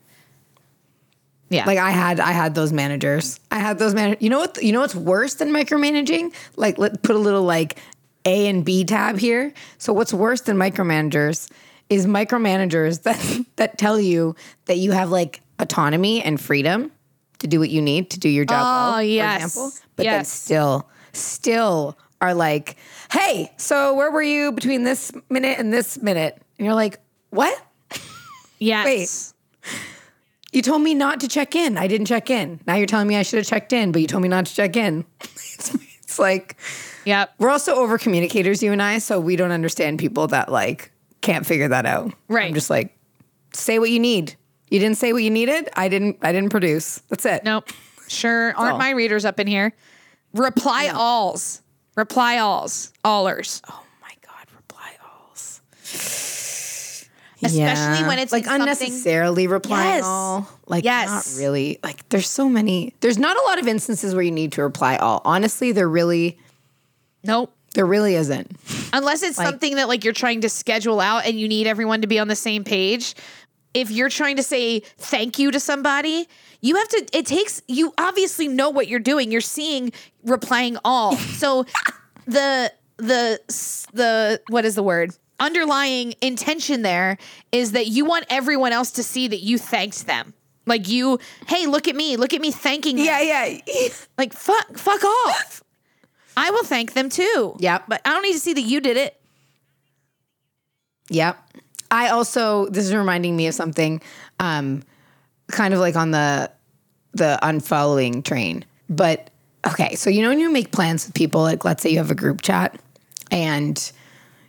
Yeah. Like I had, I had those managers. I had those managers. You know what? You know what's worse than micromanaging? Like, let put a little like A and B tab here. So what's worse than micromanagers is micromanagers that that tell you that you have like autonomy and freedom to do what you need to do your job. Oh, well, yes. For example, but then still, still are like, hey, so where were you between this minute and this minute? And you're like, what? yes. wait. You told me not to check in. I didn't check in. Now you're telling me I should have checked in, but you told me not to check in. it's, it's like Yep. we're also over communicators, you and I, so we don't understand people that like can't figure that out. Right. I'm just like, say what you need. You didn't say what you needed. I didn't. I didn't produce. That's it. Nope. Sure. Aren't all. my readers up in here? Reply alls. Reply alls. Allers. Oh my god, reply alls. Especially when it's like unnecessarily replying Yes. all. Like Yes. not really. Like there's so many. There's not a lot of instances where you need to reply all. Honestly, there really Nope. there really isn't. Unless it's something that like you're trying to schedule out and you need everyone to be on the same page. If you're trying to say thank you to somebody, you have to it takes you obviously know what you're doing. You're seeing replying all. So the the the what is the word? Underlying intention there is that you want everyone else to see that you thanked them. Like you, hey, look at me, look at me thanking them. Yeah, yeah. Like fuck fuck off. I will thank them too. Yep. But I don't need to see that you did it. Yep. I also this is reminding me of something. Um, kind of like on the the unfollowing train. But okay, so you know when you make plans with people, like let's say you have a group chat and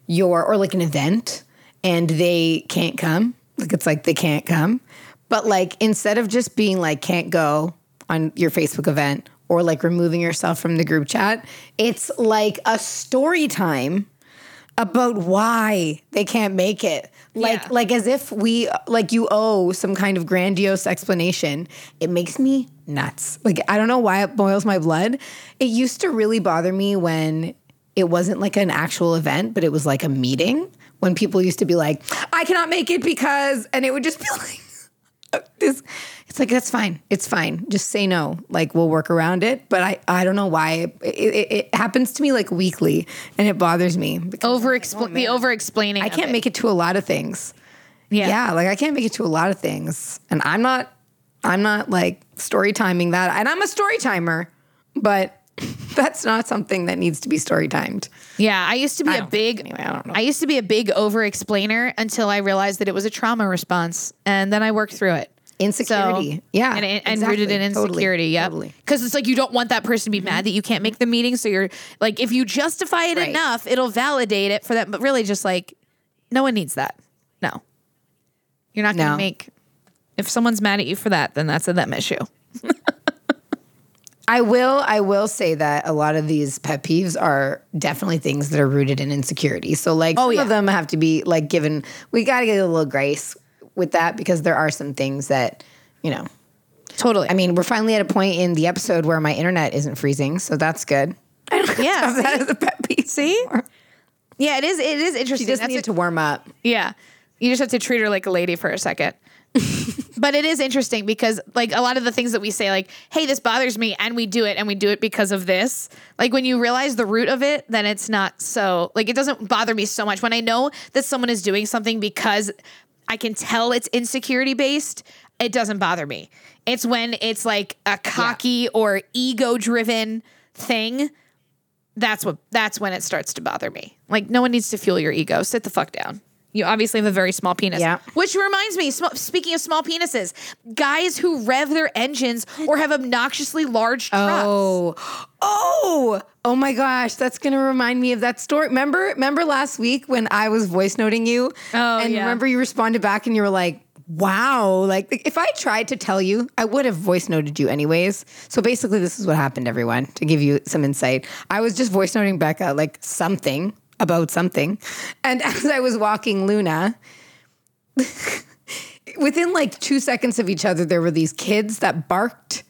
you're or like an event and they can't come. Like it's like they can't come. But like instead of just being like can't go on your Facebook event or like removing yourself from the group chat, it's like a story time about why they can't make it. Like Yeah. like as if we like you owe some kind of grandiose explanation. It makes me nuts. Like I don't know why it boils my blood. It used to really bother me when it wasn't like an actual event, but it was like a meeting when people used to be like, I cannot make it because and it would just be like this it's like that's fine. It's fine. Just say no. Like we'll work around it. But i i don't know why. It, it, it happens to me like weekly and it bothers me because Over expl- oh, the over explaining. i can't make it to a lot of things. Yeah. yeah like i can't make it to a lot of things. And i'm not i'm not like story timing that. And i'm a story timer but that's not something that needs to be story timed Yeah, I used to be I a big. anyway, I don't know. I used to be a big over explainer until I realized that it was a trauma response, and then I worked through it. insecurity yeah and, and rooted in exactly. Totally. insecurity. Yeah, totally Mm-hmm. because it's like you don't want that person to be mad that you can't make the meeting. So you're like, if you justify it Right. enough, it'll validate it for them. But really, just like, no one needs that. No, you're not going to No. make. If someone's mad at you for that, then that's a them issue. I will I will say that a lot of these pet peeves are definitely things that are rooted in insecurity. So like oh, some yeah. of them have to be like given we got to get a little grace with that because there are some things that, you know. Totally. I mean, we're finally at a point in the episode where my internet isn't freezing, so that's good. I don't Yeah, that as a pet peeve. See? anymore. yeah, it is. It is She interesting. just That's needed a- to warm up. Yeah. You just have to treat her like a lady for a second. but it is interesting because like a lot of the things that we say like hey this bothers me and we do it and we do it because of this like when you realize the root of it then it's not so like it doesn't bother me so much when i know that someone is doing something because i can tell it's insecurity based it doesn't bother me it's when it's like a cocky or ego driven thing that's what that's when it starts to bother me. Like no one needs to fuel your ego. Sit the fuck down. You obviously have a very small penis. Yeah. Which reminds me, sm- speaking of small penises, guys who rev their engines or have obnoxiously large trucks. Oh, oh, oh my gosh! That's gonna remind me of that story. Remember, remember last week when I was voice noting you? Oh, and yeah. remember you responded back and you were like, "Wow!" Like if I tried to tell you, I would have voice noted you anyways. So basically, this is what happened, everyone. To give you some insight, I was just voice noting Becca like something about something, and as I was walking Luna within like two seconds of each other, there were these kids that barked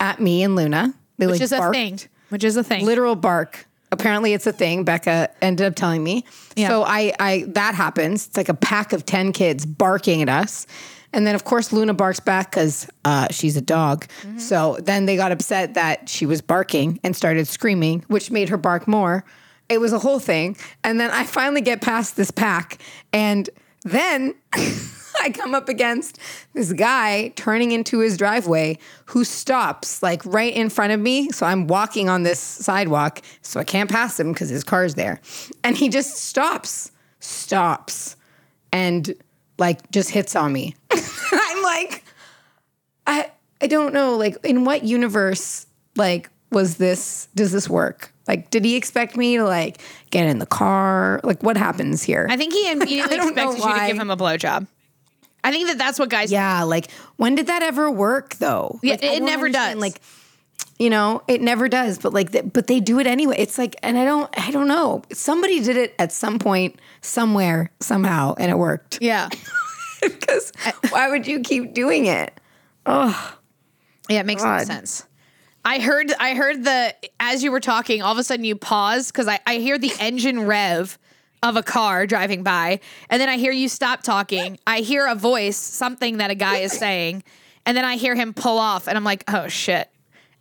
at me and Luna. They Which like is a thing. Which is a thing. Literal bark. Apparently, it's a thing. Becca ended up telling me. Yeah. So I, I that happens. It's like a pack of ten kids barking at us, and then of course Luna barks back because uh, she's a dog. Mm-hmm. So then they got upset that she was barking and started screaming, which made her bark more. It was a whole thing. And then I finally get past this pack, and then I come up against this guy turning into his driveway who stops like right in front of me. So I'm walking on this sidewalk, so I can't pass him because his car's there. And he just stops, stops, and like just hits on me. I'm like, I I don't know, like in what universe like was this does this work? Like, did he expect me to like get in the car? Like, what happens here? I think he immediately know expected you to give him a blowjob. I think that that's what guys. Yeah, like when did that ever work though? Yeah, Like, it never does. Like, you know, it never does. But like, th- but they do it anyway. It's like, and I don't, I don't know. Somebody did it at some point, somewhere, somehow, and it worked. Yeah. Because why would you keep doing it? Oh, yeah, it makes no God. sense. I heard I heard the as you were talking, all of a sudden you pause because I, I hear the engine rev of a car driving by, and then I hear you stop talking. I hear a voice, something that a guy is saying, and then I hear him pull off, and I'm like, oh shit.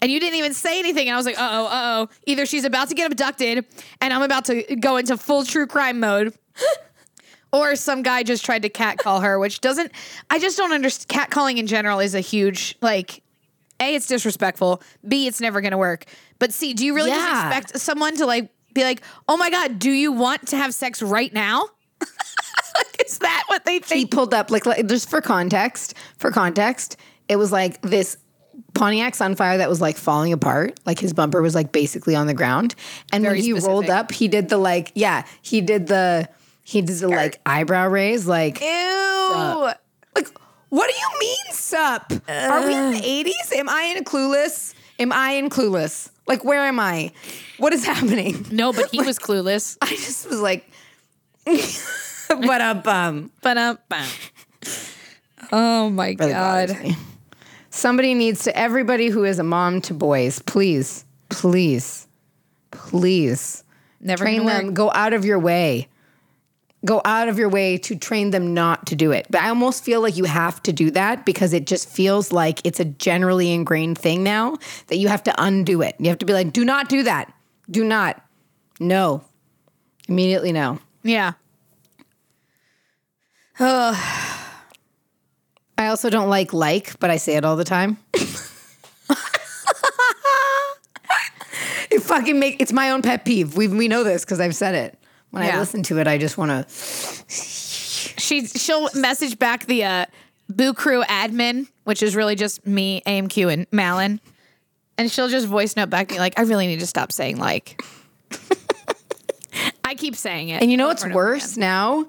And you didn't even say anything, and I was like, uh oh, uh oh. Either she's about to get abducted, and I'm about to go into full true crime mode. Or some guy just tried to catcall her, which doesn't. I just don't understand. Catcalling in general is a huge like. A, it's disrespectful. B, it's never gonna work. But C, do you really just expect someone to like be like, "Oh my god, do you want to have sex right now?" like, is that what they think? He pulled up like, like just for context. For context, it was like this Pontiac Sunfire that was like falling apart. Like his bumper was like basically on the ground. And Very when he rolled up, he did the like, yeah, he did the he did the like eyebrow raise, like Ew. like what do you mean sup? Are we in the 80s? Am I in clueless? Am I in clueless? Like where am I? What is happening? No, but he was clueless. I just was like but up um But um, bum. oh my really god. Somebody needs to everybody who is a mom to boys, please, please, please Never train them. work. Go out of your way. Go out of your way to train them not to do it. But I almost feel like you have to do that because it just feels like it's a generally ingrained thing now that you have to undo it. You have to be like, do not do that. Do not. No. Immediately no. Yeah. Oh. I also don't like like, but I say it all the time. it fucking make it's my own pet peeve. We we know this because I've said it. When I listen to it, I just want to. She she'll message back the uh, Boo Crew admin, which is really just me, AMQ, and Malin, and she'll just voice note back to me like, "I really need to stop saying like." I keep saying it, And you know what's worse now?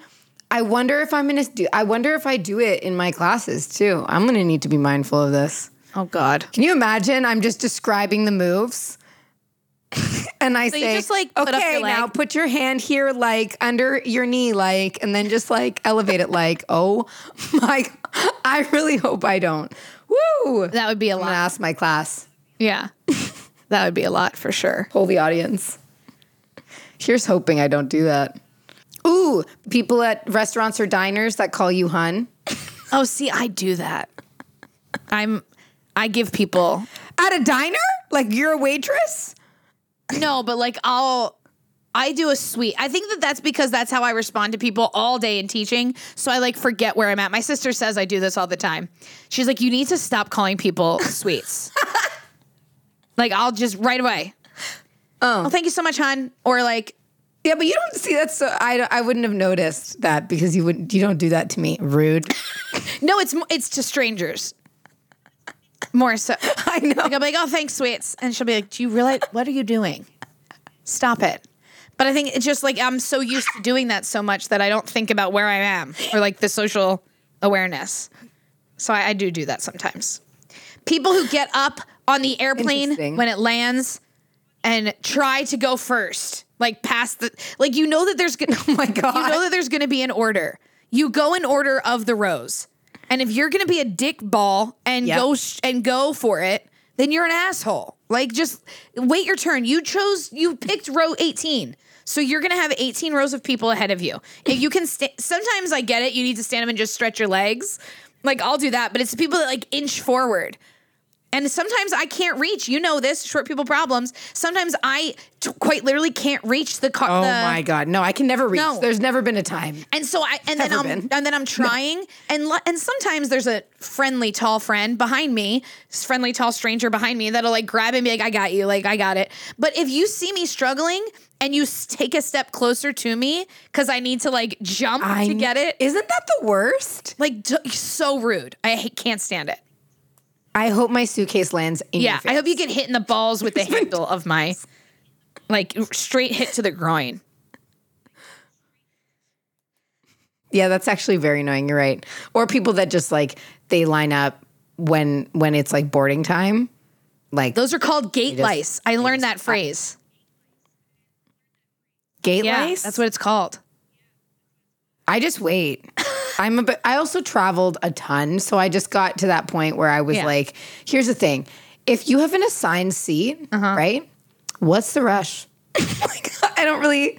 I wonder if I'm gonna do. I wonder if I do it in my classes too. I'm gonna need to be mindful of this. Oh God. Can you imagine? I'm just describing the moves. And I you say, just, like, put okay, now put your hand here, like under your knee, like, and then just like elevate it, like, oh my, I really hope I don't. Woo! That would be a I'm lot. ask my class, Yeah, that would be a lot for sure. poll the audience. Here's hoping I don't do that. Ooh, people at restaurants or diners that call you hun. Oh, see, I do that. I'm. I give people At a diner? Like you're a waitress? No, but like I'll I do a sweet. I think that that's because that's how I respond to people all day in teaching. So I like forget where I'm at. My sister says I do this all the time. She's like, you need to stop calling people sweets. like I'll just right away. Oh. oh, thank you so much, hon. Or like, Yeah, but you don't see that. so I, I wouldn't have noticed that because you wouldn't. you don't do that to me. Rude. no, it's it's to strangers. More so. I know. Like I'll be like, oh, thanks, sweets. And she'll be like, do you realize what are you doing? Stop it. But I think it's just like I'm so used to doing that so much that I don't think about where I am or like the social awareness. So I, I do do that sometimes. People who get up on the airplane Interesting. when it lands and try to go first, like past the, like you know that there's gonna, Oh my god. you know that there's gonna be an order. You go in order of the rows, and if you're gonna be a dick ball and Yep. go sh- and go for it, then you're an asshole. Like just wait your turn. You chose, you picked row 18. So you're gonna have 18 rows of people ahead of you. If you can, sta- sometimes I get it. You need to stand up and just stretch your legs. Like I'll do that, but it's the people that like inch forward. And sometimes I can't reach. You know this short people problems. Sometimes I t- quite literally can't reach the car. Oh my god. No, I can never reach. No. There's never been a time. And so I and then I'm been. and then I'm trying and li- and sometimes there's a friendly tall friend behind me, friendly tall stranger behind me that'll like grab and be like, I got you, like I got it. But if you see me struggling and you take a step closer to me because I need to like jump I to get it, Isn't that the worst? like d- so rude. I can't stand it. I hope my suitcase lands in Yeah. I hope you get hit in the balls with the handle of my like straight hit to the groin. Yeah, that's actually very annoying. You're right. Or people that just like they line up when when it's like boarding time. Like Those are called gate just- lice. I learned that phrase. gate Yeah, lice. that's what it's called. I just wait. I'm a bit, I also traveled a ton, so I just got to that point where I was Yeah. like, here's the thing. If you have an assigned seat, Uh-huh. right? What's the rush? like, I don't really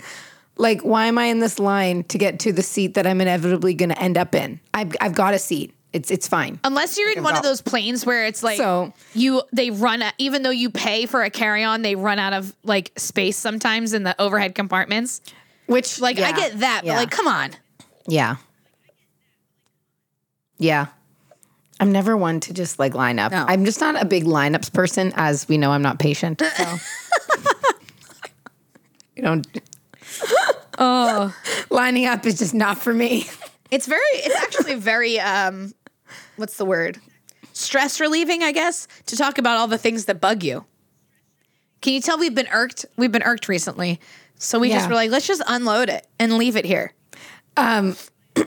like why am I in this line to get to the seat that I'm inevitably going to end up in? I've I've got a seat. It's it's fine. Unless you're in one of those planes where it's like So- you they run out, even though you pay for a carry-on, they run out of like space sometimes in the overhead compartments. Which Like I get that, yeah. but like come on. Yeah. Yeah. I'm never one to just like line up. No. I'm just not a big lineups person, as we know I'm not patient. So. you don't. Oh. Lining up is just not for me. It's very it's actually very um what's the word? stress relieving, I guess, to talk about all the things that bug you. Can you tell we've been irked? We've been irked recently. So we just were like, let's just unload it and leave it here. Um,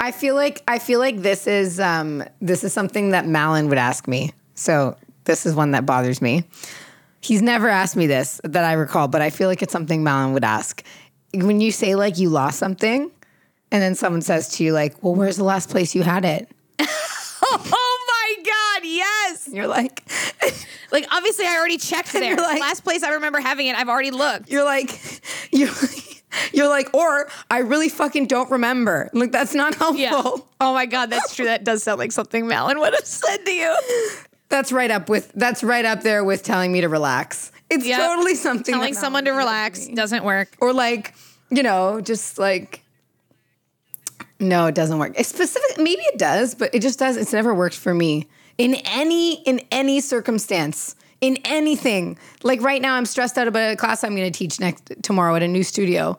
I feel like I feel like this is um, this is something that Malin would ask me. So this is one that bothers me. He's never asked me this that I recall, but I feel like it's something Malin would ask. When you say like you lost something, and then someone says to you like, "Well, where's the last place you had it?" Oh my God, yes. And you're like, Like, obviously, I already checked there. like- Last place I remember having it, I've already looked. you're like, you're. You're like, or I really fucking don't remember. Like that's not helpful. Yeah. Oh my God, that's true. That does sound like something Malin would have said to you. That's right up with that's right up there with telling me to relax. It's Yep. totally something Telling that someone to relax doesn't work. or like, you know, just like no, it doesn't work. It's specific maybe it does, but it just does it's never worked for me in any in any circumstance. In anything. Like right now I'm stressed out about a class I'm going to teach next tomorrow at a new studio.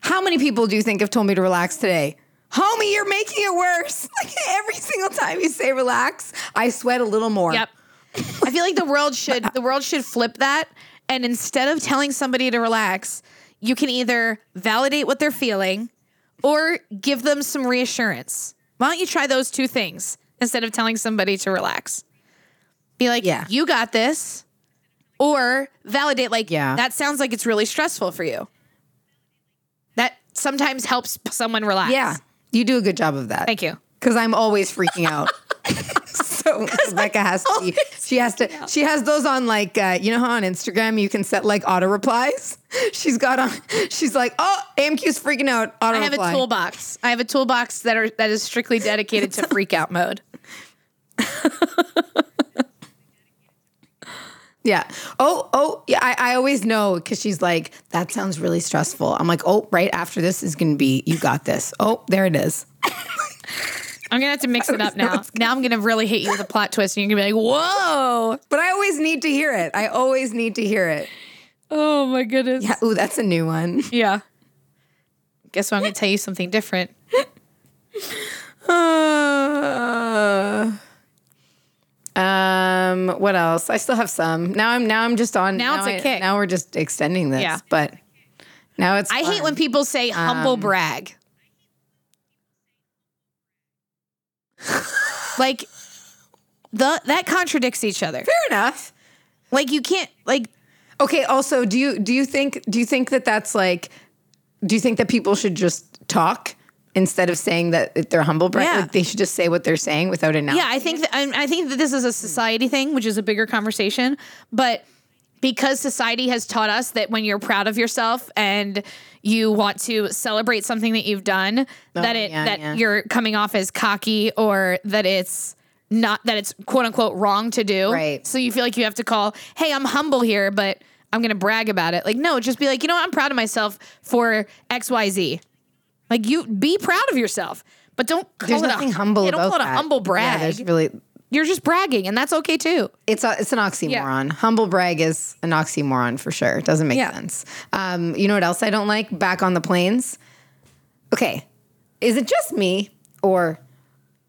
How many people do you think have told me to relax today? Homie, you're making it worse. Like every single time you say relax, I sweat a little more. Yep. I feel like the world should the world should flip that and instead of telling somebody to relax, you can either validate what they're feeling or give them some reassurance. Why don't you try those two things instead of telling somebody to relax? Be like, Yeah. you got this. Or validate like Yeah. that sounds like it's really stressful for you. That sometimes helps someone relax. Yeah, you do a good job of that. Thank you. Because I'm always freaking out. so Rebecca has to. Be, she has to. She has those on like uh, you know how on Instagram you can set like auto replies. She's got on. She's like, oh, AMQ's freaking out. Auto I have reply. a toolbox. I have a toolbox that are that is strictly dedicated to freak out mode. Yeah. Oh, oh, yeah. I, I always know because she's like, that sounds really stressful. I'm like, oh, right after this is going to be, you got this. Oh, there it is. I'm gonna have to mix it up now. Now I'm gonna really hit you with a plot twist, and you're gonna be like, "Whoa!" But I always need to hear it. I always need to hear it. Oh my goodness. Yeah. Ooh, that's a new one. Yeah. Guess what? I'm gonna tell you something different. Uh, um, what else? I still have some. Now I'm now I'm just on. Now it's a I- kick. Now we're just extending this. Yeah. But now it's. I hate when people say humble brag. like the that contradicts each other. Fair enough. Like you can't like Okay. Also, do you do you think do you think that that's like? Do you think that people should just talk instead of saying that they're humble brag? Yeah. Like they should just say what they're saying without announcing. Yeah, I think that I I think that this is a society thing, which is a bigger conversation. But because society has taught us that when you're proud of yourself and you want to celebrate something that you've done, oh, that it Oh, yeah, that yeah. you're coming off as cocky or that it's not that it's quote unquote wrong to do. Right. So you feel like you have to call, hey, I'm humble here, but I'm gonna brag about it. Like, no, just be like, you know what, I'm proud of myself for XYZ. Like you be proud of yourself. But don't call There's it nothing a, humble yeah, don't about call it that. a humble brag. Yeah, there's really you're just bragging, and that's okay too. It's a, it's an oxymoron. Humble brag is an oxymoron for sure. It doesn't make Yeah. sense. Um, you know what else I don't like? Back on the planes. Okay, is it just me or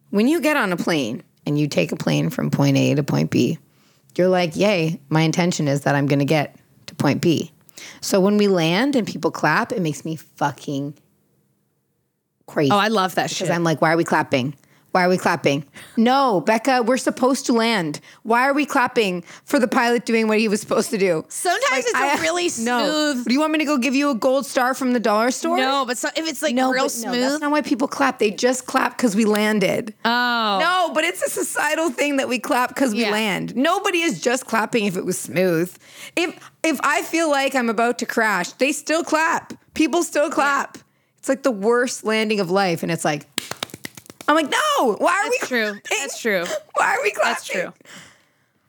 when you get on a plane and you take a plane from point A to point B, you're like, "Yay! My intention is that I'm going to get to point B." So when we land and people clap, it makes me fucking crazy. Oh, I love that shit. Because I'm like, why are we clapping? Why are we clapping? No, Becca, we're supposed to land. Why are we clapping for the pilot doing what he was supposed to do? Sometimes it's a a really No. smooth- Do you want me to go give you a gold star from the dollar store? no, but so, if it's like No, real smooth, No, that's not why people clap. They just clap because we landed. oh, No, but it's a societal thing that we clap because we Yeah. land. Nobody is just clapping if it was smooth. If if I feel like I'm about to crash, they still clap. People still clap. It's like the worst landing of life, and it's like, I'm like, no. Why are we? That's true. clapping? That's true. Why are we clapping? That's true.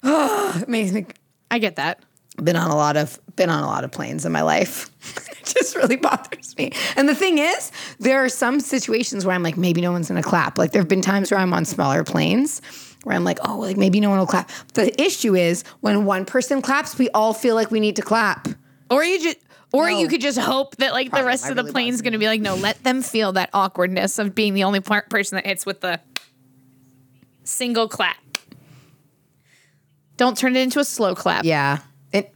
It makes me I get that. been on a lot of been on a lot of planes in my life. it just really bothers me. And the thing is, there are some situations where I'm like, maybe no one's gonna clap. Like there have been times where I'm on smaller planes where I'm like, oh, like maybe no one will clap. The issue is when one person claps, we all feel like we need to clap. Or you just, or No. you could just hope that like the rest I of the really plane's going to be like, no, let them feel that awkwardness of being the only part person that hits with the. single clap. Don't turn it into a slow clap. Yeah. It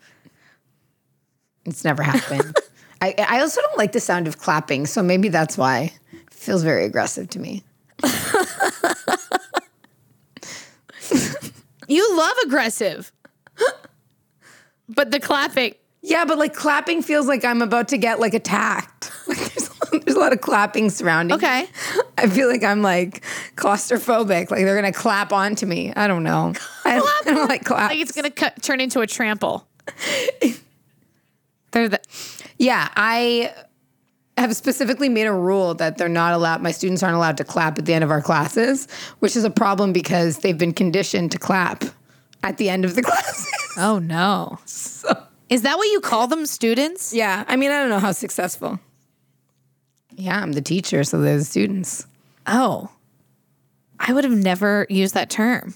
it's never happened. I I also don't like the sound of clapping, so maybe that's why. It feels very aggressive to me. You love aggressive. but the clapping. Yeah, but like clapping feels like I'm about to get like attacked. Like there's, there's a lot of clapping surrounding. me. Okay. I feel like I'm like claustrophobic. Like they're gonna clap onto me. I don't know. I, I don't like claps. Like it's gonna cut, turn into a trample. They're the Yeah, I have specifically made a rule that they're not allowed, my students aren't allowed to clap at the end of our classes, which is a problem because they've been conditioned to clap at the end of the classes. Oh no. Is that what you call them, students? yeah, I mean, I don't know how successful. Yeah, I'm the teacher, so they're the students. Oh. I would have never used that term.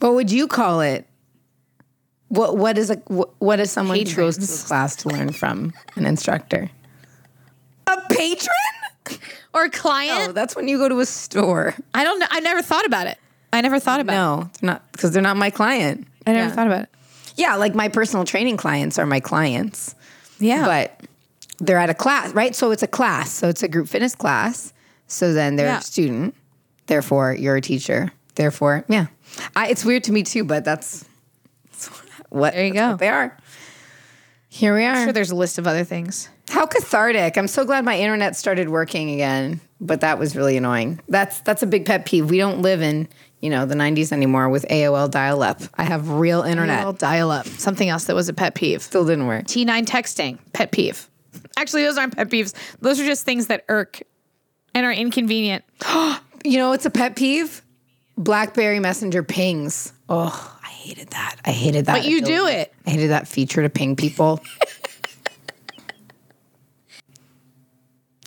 What would you call it? What what is a what, what is someone who goes to Patrons. class to learn from an instructor? A patron? Or a client? Oh, that's when you go to a store. I don't know. I never thought about it. I never thought about it. No, they're not because they're not my client. I never Yeah. thought about it. Yeah, like my personal training clients are my clients, Yeah. but they're at a class, right? So it's a class. So it's a group fitness class. So then they're Yeah. a student. Therefore, you're a teacher. Therefore, yeah. I, it's weird to me too, but that's, that's what, There you go. what they are. Here we are. I'm sure there's a list of other things. How cathartic. I'm so glad my internet started working again, but that was really annoying. That's that's a big pet peeve. We don't live in, you know, the 90s anymore with AOL dial up. I have real internet. Well, dial up. Something else that was a pet peeve. Still didn't work. T9 texting, pet peeve. Actually, those aren't pet peeves. Those are just things that irk and are inconvenient. You know, it's a pet peeve. BlackBerry Messenger pings. Oh, I hated that. I hated that. But you do it. I hated that feature to ping people.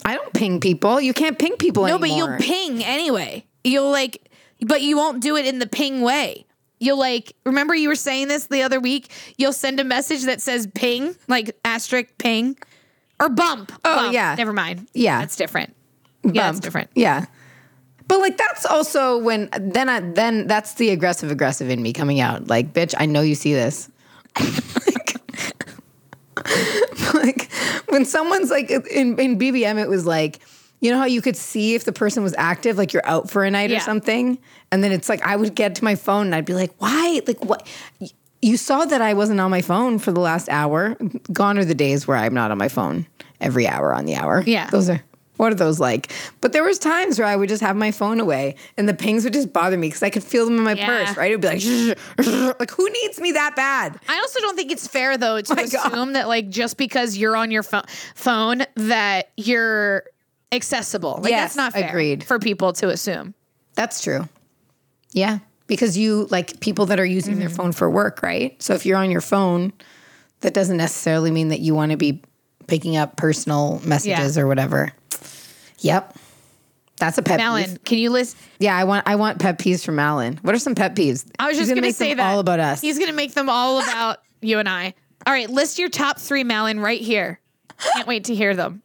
I don't ping people. You can't ping people No, anymore. but you'll ping anyway. You'll like, but you won't do it in the ping way. You'll like, remember you were saying this the other week? You'll send a message that says ping, like asterisk ping or bump. Oh, Bump. yeah. Never mind. Yeah. That's different. Yeah, that's different. Yeah. But like that's also when then I then that's the aggressive aggressive in me coming out. Like, bitch, I know you see this. like, like, when someone's like in, in BBM, it was like, you know how you could see if the person was active, like you're out for a night Yeah. or something? And then it's like I would get to my phone and I'd be like, why? Like what you saw that I wasn't on my phone for the last hour. Gone are the days where I'm not on my phone every hour on the hour. Yeah. Those are what are those like? But there was times where I would just have my phone away and the pings would just bother me because I could feel them in my Yeah. purse, right? It would be like, like who needs me that bad? I also don't think it's fair though to oh My God. assume that like just because you're on your pho- phone that you're accessible. Like Yes, that's not fair agreed. for people to assume. That's true. Yeah. Because you like people that are using Mm-hmm. their phone for work, right? So if you're on your phone, that doesn't necessarily mean that you want to be picking up personal messages or whatever. Yep. That's a pet Malin, peeve. can you list? Yeah, I want I want pet peeves from Malin. What are some pet peeves? I was He's just gonna, say them that all about us. He's gonna make them all about you and I. All right, list your top three, Malin, right here. Can't wait to hear them.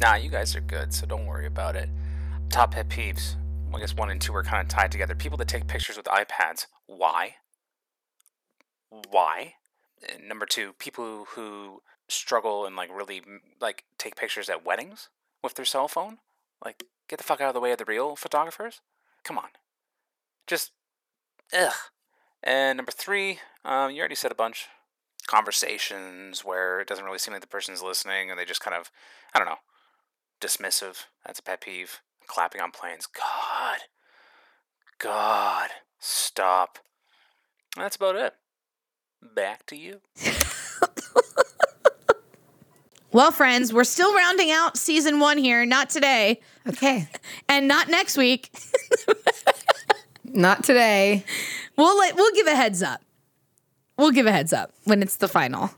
Nah, you guys are good, so don't worry about it. Top pet peeves. Well, I guess one and two are kind of tied together. People that take pictures with iPads. Why? Why? And number two, people who struggle and like really like take pictures at weddings with their cell phone. Like, get the fuck out of the way of the real photographers. Come on. Just, ugh. And number three, um, you already said a bunch. Conversations where it doesn't really seem like the person's listening and they just kind of, I don't know, dismissive. That's a pet peeve. Clapping on planes. God. God. Stop. That's about it. Back to you. Well, friends, we're still rounding out season one here. Not today, okay. and not next week. Not today. We'll let we'll give a heads up. We'll give a heads up when it's the final.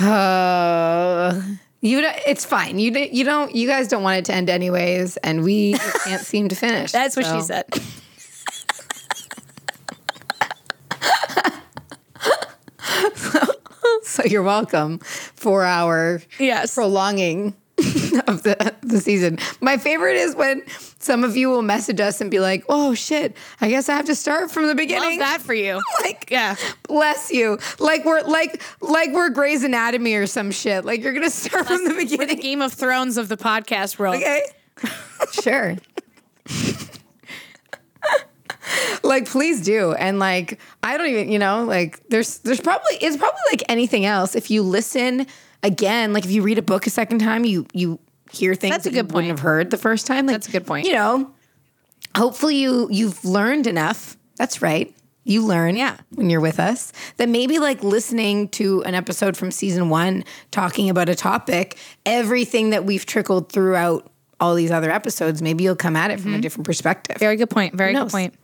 Uh, you don't- it's fine. You don't- you don't you guys don't want it to end anyways, and we can't seem to finish. That's what So- she said. So you're welcome for our Yes. prolonging of the the season. My favorite is when some of you will message us and be like, "Oh shit, I guess I have to start from the Love beginning." that for you. like, Yeah. bless you. Like we're like like we're Grey's Anatomy or some shit. Like you're gonna start from the We're the. Game of Thrones of the podcast world. Okay. sure. like please do. And like I don't even, you know, like there's there's probably it's probably like anything else. If you listen again, like if you read a book a second time, you you hear things That's a that you good wouldn't have heard the first time. Like, That's a good point. You know, hopefully you you've learned enough. That's right. You learn Yeah. when you're with us that maybe like listening to an episode from season one talking about a topic, everything that we've trickled throughout all these other episodes, maybe you'll come at it from a mm-hmm. different perspective. Very good point. Very good point.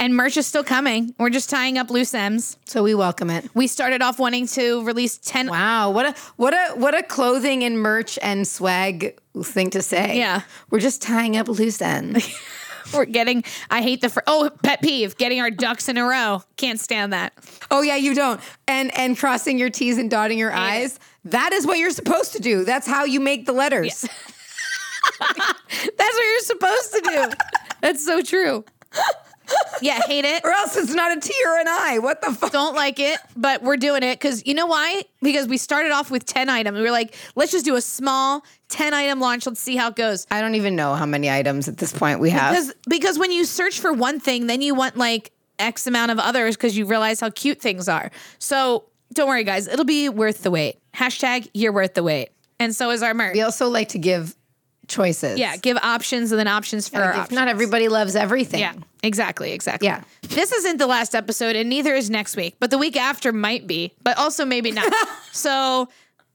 And merch is still coming. We're just tying up loose ends. So we welcome it. We started off wanting to release 10 Wow, what a what a what a clothing and merch and swag thing to say. Yeah. We're just tying up loose ends. We're getting I hate the fr- Oh, pet peeve, getting our ducks in a row. Can't stand that. oh yeah, you don't. And and crossing your T's and dotting your I's. That is what you're supposed to do. That's how you make the letters. That's what you're supposed to do. That's so true. Yeah, hate it. Or else it's not a T or an I. What the fuck? Don't like it, but we're doing it because you know why? Because we started off with 10 items. We were like, let's just do a small 10 item launch. Let's see how it goes. I don't even know how many items at this point we have. Because because when you search for one thing, then you want like X amount of others because you realize how cute things are. So don't worry, guys. It'll be worth the wait. Hashtag you're worth the wait. And so is our merch. we also like to give choices. Yeah, give options and then options for if options. not everybody loves everything. Yeah, exactly, exactly. Yeah. This isn't the last episode, and neither is next week, but the week after might be, but also maybe not. so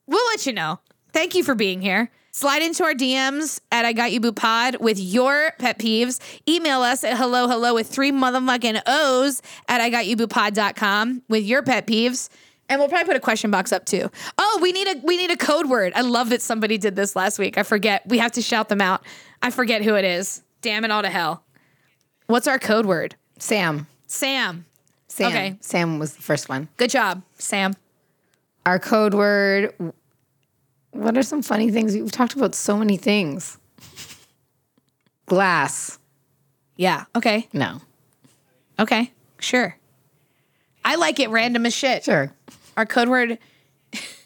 we'll let you know. Thank you for being here. Slide into our DMs at I Got You Boo Pod with your pet peeves. Email us at hello hello with three motherfucking O's at I Got You Boo Pod.com with your pet peeves. And we'll probably put a question box up too. Oh, we need a we need a code word. I love that somebody did this last week. I forget. We have to shout them out. I forget who it is. Damn it all to hell. What's our code word? Sam. Sam. Sam. Okay. Sam was the first one. Good job, Sam. Our code word. What are some funny things? We've talked about so many things. Glass. Yeah. Okay. No. Okay. Sure. I like it random as shit. Sure. Our code word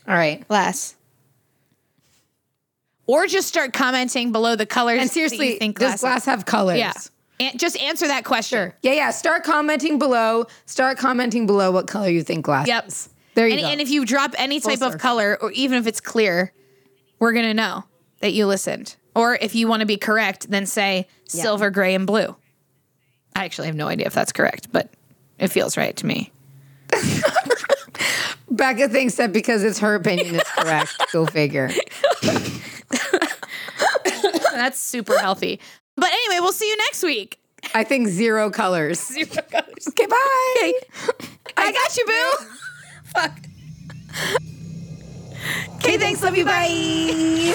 All right. glass. Or just start commenting below the colors. And that you seriously, think does glass have colors? Yeah. And just answer that question. Yeah, yeah. Start commenting below. Start commenting below what color you think glass Yep. is. There you And, go. and if you drop any type of color, or even if it's clear, we're gonna know that you listened. Or if you want to be correct, then say silver, gray, and blue. I actually have no idea if that's correct, but it feels right to me. Becca thinks that because it's her opinion, it's correct. Go figure. That's super healthy. But anyway, we'll see you next week. I think zero colors. Zero colors. Okay, bye. Okay. I got you, boo. Fuck. Okay, thanks. Love you. Bye.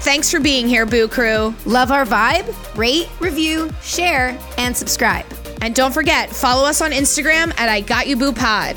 Thanks for being here, Boo Crew. Love our vibe? Rate, review, share, and subscribe. And don't forget, follow us on Instagram at I Got You Boo Pod.